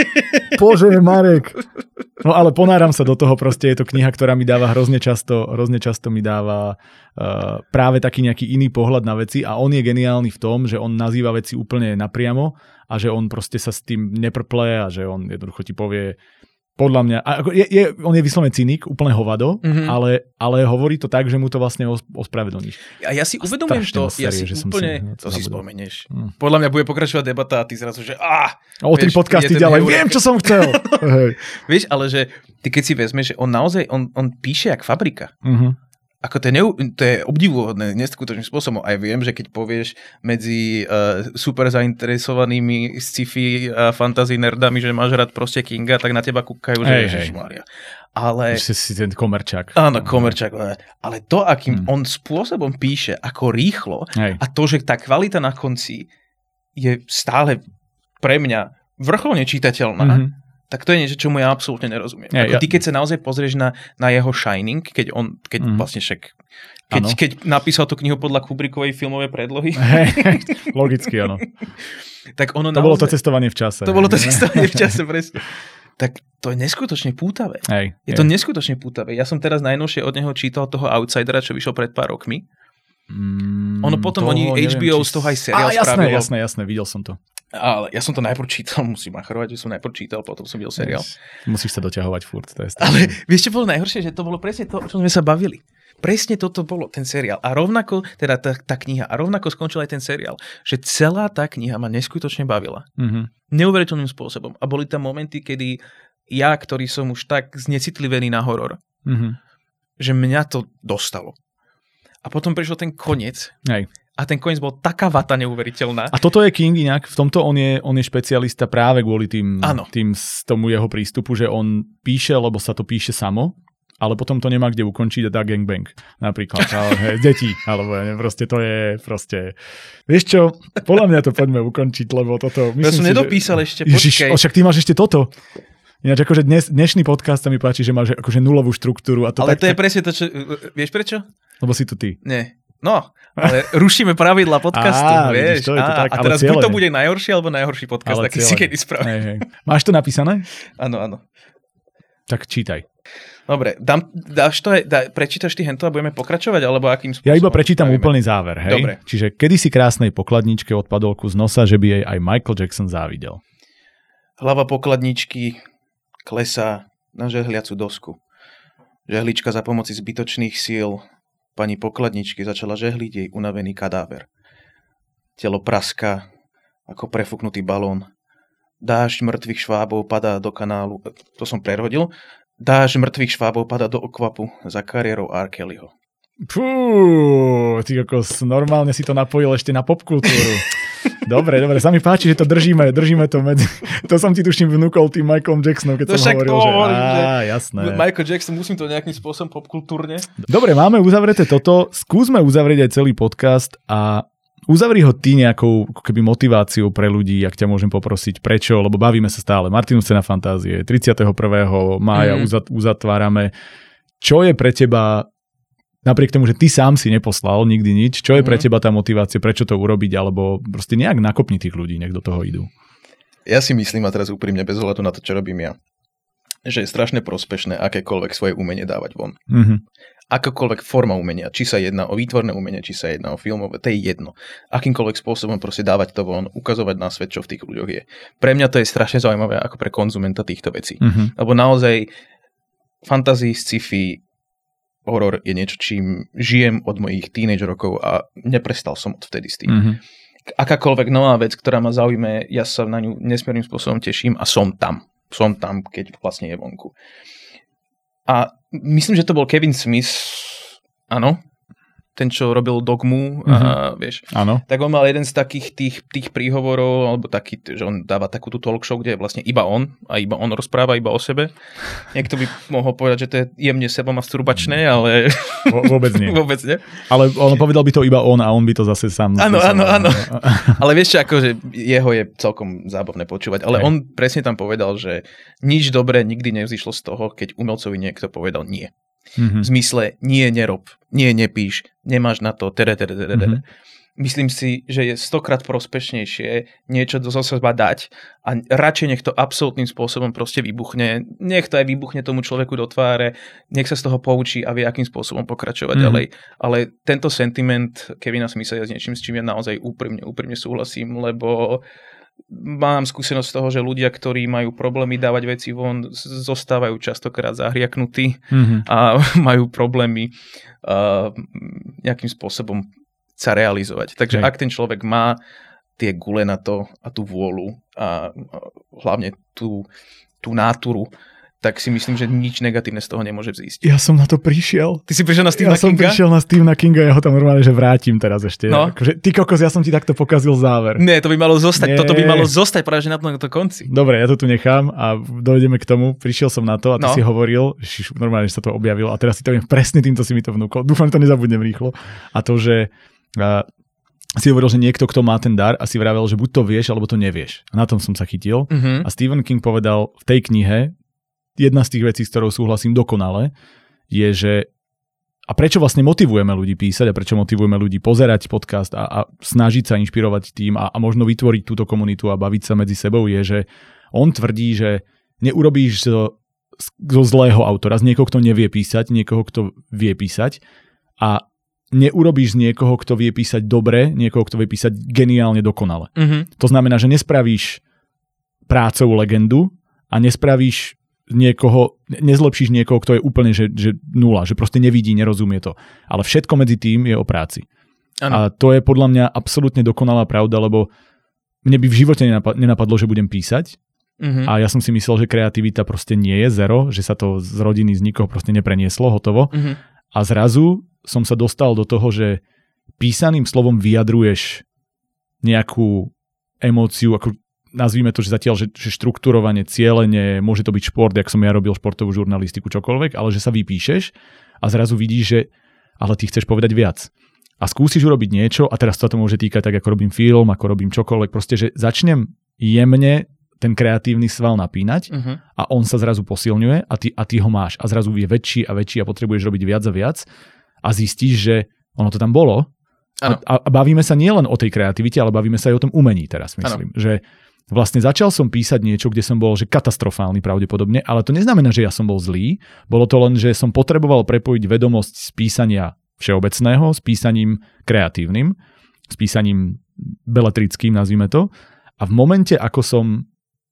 Bože, Marek! No ale ponáram sa do toho, proste je to kniha, ktorá mi dáva hrozne často, hrozne často mi dáva uh, práve taký nejaký iný pohľad na veci a on je geniálny v tom, že on nazýva veci úplne napriamo a že on proste sa s tým neprple a že on jednoducho ti povie, podľa mňa, ako je, je, on je vyslovene cynik, úplne hovado, mm-hmm. ale, ale hovorí to tak, že mu to vlastne ospravedlníš. A ja si uvedomujem to, ja si že úplne, som si, to si spomenieš. Mm. Podľa mňa bude pokračovať debata a ty zrazu, že á, O tri podcasty ďalej, viem, čo som chcel. vieš, ale že ty keď si vezmeš, že on naozaj, on, on píše jak fabrika. Mm-hmm ako to je, neu, to je obdivuhodné neskutočným spôsobom. Aj viem, že keď povieš medzi uh, super zainteresovanými sci-fi a fantasy nerdami, že máš rád proste Kinga, tak na teba kúkajú, že hey, Ježišmaria. Ale... Že si ten komerčak. Áno, komerčak. Ale to, akým hmm. on spôsobom píše, ako rýchlo hey. a to, že tá kvalita na konci je stále pre mňa vrcholne čitateľná, mm-hmm tak to je niečo, čomu ja absolútne nerozumiem. Ja, Ako ty, keď sa naozaj pozrieš na, na jeho Shining, keď on, keď mm. vlastne však, keď, keď napísal tú knihu podľa Kubrickovej filmovej predlohy. Hey, logicky, áno. tak ono to naozaj, bolo to cestovanie v čase. To bolo to cestovanie v čase, presne. Tak to je neskutočne pútavé. Hej, je, je to neskutočne pútavé. Ja som teraz najnovšie od neho čítal toho Outsidera, čo vyšiel pred pár rokmi. Mm, ono potom oni HBO či... z toho aj seriál Á, jasné, spravilo. jasné, jasné, videl som to. Ale ja som to najprv čítal, musím achrovať, že som najprv čítal, potom som videl seriál. Yes. Musíš sa doťahovať furt. To je Ale vieš, čo bolo najhoršie, že to bolo presne to, o čom sme sa bavili. Presne toto bolo, ten seriál. A rovnako, teda tá, tá kniha, a rovnako skončil aj ten seriál, že celá tá kniha ma neskutočne bavila. Mm-hmm. Neuveriteľným spôsobom. A boli tam momenty, kedy ja, ktorý som už tak znecitlivený na horor, mm-hmm. že mňa to dostalo. A potom prišiel ten koniec. Hej a ten koniec bol taká vata neuveriteľná. A toto je King inak, v tomto on je, on je špecialista práve kvôli tým, ano. tým tomu jeho prístupu, že on píše, lebo sa to píše samo, ale potom to nemá kde ukončiť a dá gangbang napríklad. Ale, deti, alebo ne, proste to je proste... Vieš čo, podľa mňa to poďme ukončiť, lebo toto... Myslím ja som si, nedopísal že... ešte, počkej. Ježiš, však ty máš ešte toto. Ináč akože dnes, dnešný podcast sa mi páči, že máš akože nulovú štruktúru. A to ale tak, to je presne to, čo... Vieš prečo? Lebo si tu ty. Nie. No, ale rušíme pravidla podcastu, á, vieš. Vidíš, to je to tak, a teraz buď to bude najhorší alebo najhorší podcast, ale aký si kedy spravil. Hej, hej. Máš to napísané? Áno, áno. Tak čítaj. Dobre, dám, dáš to dá, prečítaš ty hento a budeme pokračovať, alebo akým spôsobom? Ja iba prečítam spravíme? úplný záver, hej? Dobre. Čiže kedysi krásnej pokladničke od padolku z nosa, že by jej aj Michael Jackson závidel. Hlava pokladničky klesá na žehliacu dosku. Žehlička za pomoci zbytočných síl Pani pokladničky začala žehliť jej unavený kadáver. telo praska ako prefúknutý balón. Dážď mŕtvych švábov padá do kanálu, to som prerodil, dážď mŕtvych švábov padá do okvapu za kariérou Arkelyho. Fú, ty kokos, normálne si to napojil ešte na popkultúru. Dobre, dobre, sa mi páči, že to držíme, držíme to medzi... To som ti tuším vnúkol tým Michaelom Jacksonom, keď to som hovoril, že... Á, jasné. Michael Jackson, musím to nejakým spôsobom popkultúrne. Dobre, máme uzavreté toto, skúsme uzavrieť aj celý podcast a Uzavri ho ty nejakou keby motiváciou pre ľudí, ak ťa môžem poprosiť, prečo, lebo bavíme sa stále. Martinu na fantázie, 31. mája mm. uzatvárame. Čo je pre teba napriek tomu, že ty sám si neposlal nikdy nič, čo je pre mhm. teba tá motivácia, prečo to urobiť, alebo proste nejak nakopni tých ľudí, nech do toho idú. Ja si myslím, a teraz úprimne, bez ohľadu na to, čo robím ja, že je strašne prospešné akékoľvek svoje umenie dávať von. Mm-hmm. Akákoľvek forma umenia, či sa jedná o výtvorné umenie, či sa jedná o filmové, to je jedno. Akýmkoľvek spôsobom proste dávať to von, ukazovať na svet, čo v tých ľuďoch je. Pre mňa to je strašne zaujímavé ako pre konzumenta týchto vecí. Mm-hmm. Lebo naozaj fantasy, sci-fi, horor je niečo, čím žijem od mojich teenage rokov a neprestal som odvtedy s tým. Mm-hmm. Akákoľvek nová vec, ktorá ma zaujme, ja sa na ňu nesmiernym spôsobom teším a som tam. Som tam, keď vlastne je vonku. A myslím, že to bol Kevin Smith, áno, ten, čo robil Dogmu, mm-hmm. a, mhm. vieš, Áno. tak on mal jeden z takých tých, tých príhovorov, alebo taký, že on dáva takú tú talk show, kde je vlastne iba on a iba on rozpráva iba o sebe. Niekto by mohol povedať, že to je jemne sebomastrubačné, ale... vôbec nie. vôbec nie. Ale on povedal by to iba on a on by to zase sám... Áno, áno, áno. ale vieš čo, akože jeho je celkom zábavné počúvať, ale Hej. on presne tam povedal, že nič dobré nikdy nevzýšlo z toho, keď umelcovi niekto povedal nie. Mm-hmm. V zmysle nie, nerob, nie, nepíš, nemáš na to, tere, tere, tere, tere. Mm-hmm. Myslím si, že je stokrát prospešnejšie niečo do seba dať a radšej nech to absolútnym spôsobom proste vybuchne. Nech to aj vybuchne tomu človeku do tváre, nech sa z toho poučí a vie, akým spôsobom pokračovať mm-hmm. ďalej. Ale tento sentiment Kevina Smitha je s niečím, s čím ja naozaj úprimne, úprimne súhlasím, lebo mám skúsenosť z toho, že ľudia, ktorí majú problémy dávať veci von, zostávajú častokrát zahriaknutí mm-hmm. a majú problémy uh, nejakým spôsobom sa realizovať. Takže Hej. ak ten človek má tie gule na to a tú vôľu a hlavne tú, tú náturu tak si myslím, že nič negatívne z toho nemôže vzísť. Ja som na to prišiel. Ty si prišiel na Stephena ja Kinga? Ja som prišiel na Stephena Kinga, ja ho tam normálne, že vrátim teraz ešte. No. Akože, ty kokos, ja som ti takto pokazil záver. Nie, to by malo zostať, Nie. toto by malo zostať práve že na tom konci. Dobre, ja to tu nechám a dojdeme k tomu. Prišiel som na to a ty no. si hovoril, šiš, normálne, že sa to objavilo a teraz si to viem presne týmto si mi to vnúkol. Dúfam, že to nezabudnem rýchlo. A to, že a, si hovoril, že niekto, kto má ten dar a si vravel, že buď to vieš, alebo to nevieš. A na tom som sa chytil. Uh-huh. A Stephen King povedal v tej knihe, jedna z tých vecí, s ktorou súhlasím dokonale, je, že a prečo vlastne motivujeme ľudí písať a prečo motivujeme ľudí pozerať podcast a, a snažiť sa inšpirovať tým a, a možno vytvoriť túto komunitu a baviť sa medzi sebou je, že on tvrdí, že neurobíš zo, zo zlého autora, z niekoho, kto nevie písať, niekoho, kto vie písať a neurobíš z niekoho, kto vie písať dobre, niekoho, kto vie písať geniálne dokonale. Mm-hmm. To znamená, že nespravíš prácou legendu a nespravíš niekoho, nezlepšíš niekoho, kto je úplne že, že nula, že proste nevidí, nerozumie to. Ale všetko medzi tým je o práci. Ano. A to je podľa mňa absolútne dokonalá pravda, lebo mne by v živote nenapadlo, že budem písať. Uh-huh. A ja som si myslel, že kreativita proste nie je zero, že sa to z rodiny z nikoho proste neprenieslo, hotovo. Uh-huh. A zrazu som sa dostal do toho, že písaným slovom vyjadruješ nejakú emóciu, ako nazvíme to, že zatiaľ, že, že štruktúrovanie, cieľenie, môže to byť šport, jak som ja robil športovú žurnalistiku, čokoľvek, ale že sa vypíšeš a zrazu vidíš, že ale ty chceš povedať viac. A skúsiš urobiť niečo a teraz sa to môže týkať tak, ako robím film, ako robím čokoľvek, proste, že začnem jemne ten kreatívny sval napínať uh-huh. a on sa zrazu posilňuje a ty, a ty ho máš a zrazu je väčší a väčší a potrebuješ robiť viac a viac a zistíš, že ono to tam bolo a, a bavíme sa nielen o tej kreativite, ale bavíme sa aj o tom umení teraz, myslím. Ano. Že Vlastne začal som písať niečo, kde som bol že katastrofálny pravdepodobne, ale to neznamená, že ja som bol zlý. Bolo to len, že som potreboval prepojiť vedomosť z písania všeobecného s písaním kreatívnym, s písaním beletrickým, nazvime to. A v momente, ako som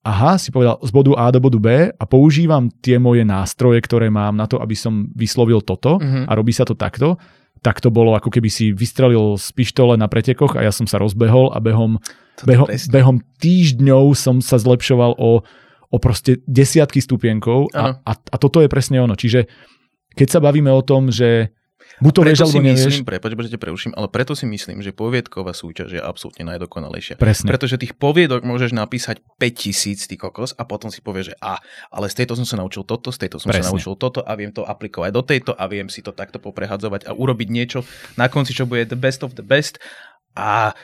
aha, si povedal z bodu A do bodu B a používam tie moje nástroje, ktoré mám na to, aby som vyslovil toto uh-huh. a robí sa to takto, tak to bolo ako keby si vystrelil z pištole na pretekoch a ja som sa rozbehol a behom, beho, behom týždňov som sa zlepšoval o, o proste desiatky stupienkov a, a, a toto je presne ono. Čiže keď sa bavíme o tom, že Buď to vieš, alebo nevieš. Myslím, prepač, že preuším, ale preto si myslím, že poviedková súťaž je absolútne najdokonalejšia. Presne. Pretože tých poviedok môžeš napísať 5000 ty kokos a potom si povieš, že a, ale z tejto som sa naučil toto, z tejto som Presne. sa naučil toto a viem to aplikovať do tejto a viem si to takto poprehadzovať a urobiť niečo na konci, čo bude the best of the best a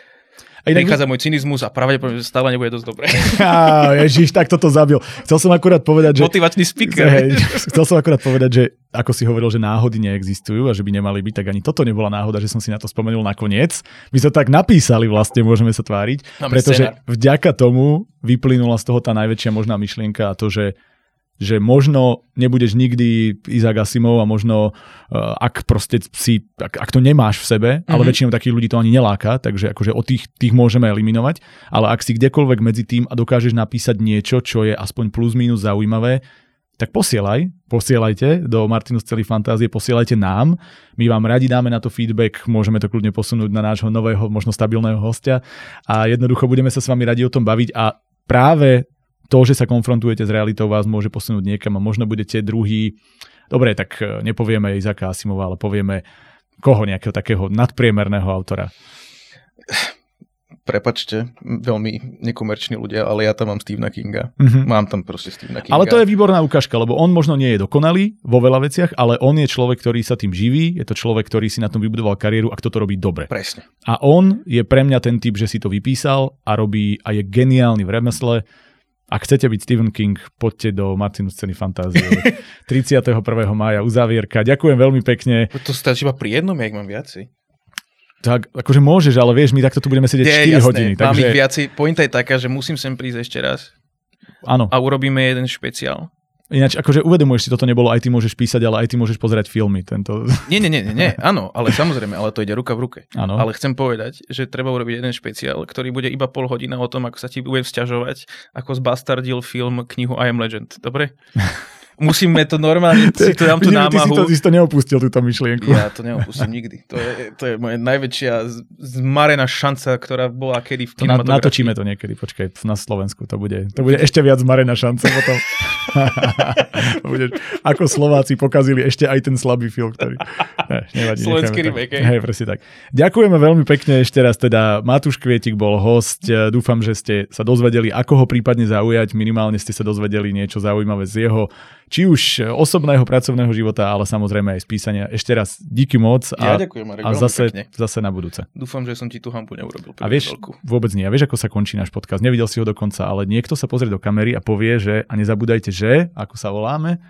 a inak... Prichádza môj cynizmus a pravdepodobne stále nebude dosť dobré. Á, ježiš, tak toto zabil. Chcel som akurát povedať, že... Motivačný speaker. Hej, chcel som akurát povedať, že ako si hovoril, že náhody neexistujú a že by nemali byť, tak ani toto nebola náhoda, že som si na to spomenul nakoniec. My sa tak napísali vlastne, môžeme sa tváriť, Máme pretože scéna. vďaka tomu vyplynula z toho tá najväčšia možná myšlienka a to, že že možno nebudeš nikdy Izak Asimov a možno uh, ak proste si, ak, ak to nemáš v sebe, mm-hmm. ale mhm. väčšinou takých ľudí to ani neláka, takže akože od tých, tých môžeme eliminovať, ale ak si kdekoľvek medzi tým a dokážeš napísať niečo, čo je aspoň plus minus zaujímavé, tak posielaj, posielajte do Martinus celý fantázie, posielajte nám. My vám radi dáme na to feedback, môžeme to kľudne posunúť na nášho nového, možno stabilného hostia a jednoducho budeme sa s vami radi o tom baviť a práve to, že sa konfrontujete s realitou, vás môže posunúť niekam a možno budete druhý, dobre, tak e, nepovieme Izaka Asimova, ale povieme koho nejakého takého nadpriemerného autora. Prepačte, veľmi nekomerční ľudia, ale ja tam mám Stephena Kinga. Mm-hmm. Mám tam proste Stephena Kinga. Ale to je výborná ukážka, lebo on možno nie je dokonalý vo veľa veciach, ale on je človek, ktorý sa tým živí, je to človek, ktorý si na tom vybudoval kariéru a kto to robí dobre. Presne. A on je pre mňa ten typ, že si to vypísal a robí a je geniálny v remesle ak chcete byť Stephen King, poďte do Martinu scény fantázie. 31. mája uzávierka. Ďakujem veľmi pekne. To stačí iba pri jednom, jak mám viaci. Tak, akože môžeš, ale vieš, my takto tu budeme sedieť Nie, 4 jasné, hodiny. Mám takže... ich viaci. Pointa je taká, že musím sem prísť ešte raz. Áno. A urobíme jeden špeciál. Ináč, akože uvedomuješ si, toto nebolo, aj ty môžeš písať, ale aj ty môžeš pozerať filmy. Tento... Nie, nie, nie, nie, áno, ale samozrejme, ale to ide ruka v ruke. Áno. Ale chcem povedať, že treba urobiť jeden špeciál, ktorý bude iba pol hodina o tom, ako sa ti bude vzťažovať, ako zbastardil film knihu I Am Legend. Dobre? musíme to normálne, si to dám tú námahu. Ty si to, si to neopustil, túto myšlienku. Ja to neopustím nikdy. To je, to je moja najväčšia zmarená šanca, ktorá bola kedy v kinematografii. Natočíme to niekedy, počkaj, na Slovensku to bude, to bude ešte viac zmarená šanca potom. bude, ako Slováci pokazili ešte aj ten slabý film, ktorý... Ne, nevadí, Slovenský remake, hej, presne tak. Ďakujeme veľmi pekne ešte raz, teda Matúš Kvietik bol host, dúfam, že ste sa dozvedeli, ako ho prípadne zaujať, minimálne ste sa dozvedeli niečo zaujímavé z jeho či už osobného, pracovného života, ale samozrejme aj z písania. Ešte raz díky moc a, ja ďakujem, Marek, a zase, zase na budúce. Dúfam, že som ti tú hampu neurobil. A vieš, veľkú. vôbec nie. A vieš, ako sa končí náš podcast. Nevidel si ho dokonca, ale niekto sa pozrie do kamery a povie, že a nezabúdajte, že, ako sa voláme.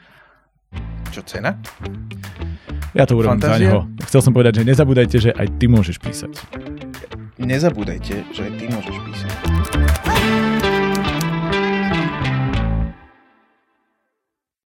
Čo cena? Ja to urobím Fantázia? za neho. Chcel som povedať, že nezabúdajte, že aj ty môžeš písať. Nezabúdajte, že aj ty môžeš písať.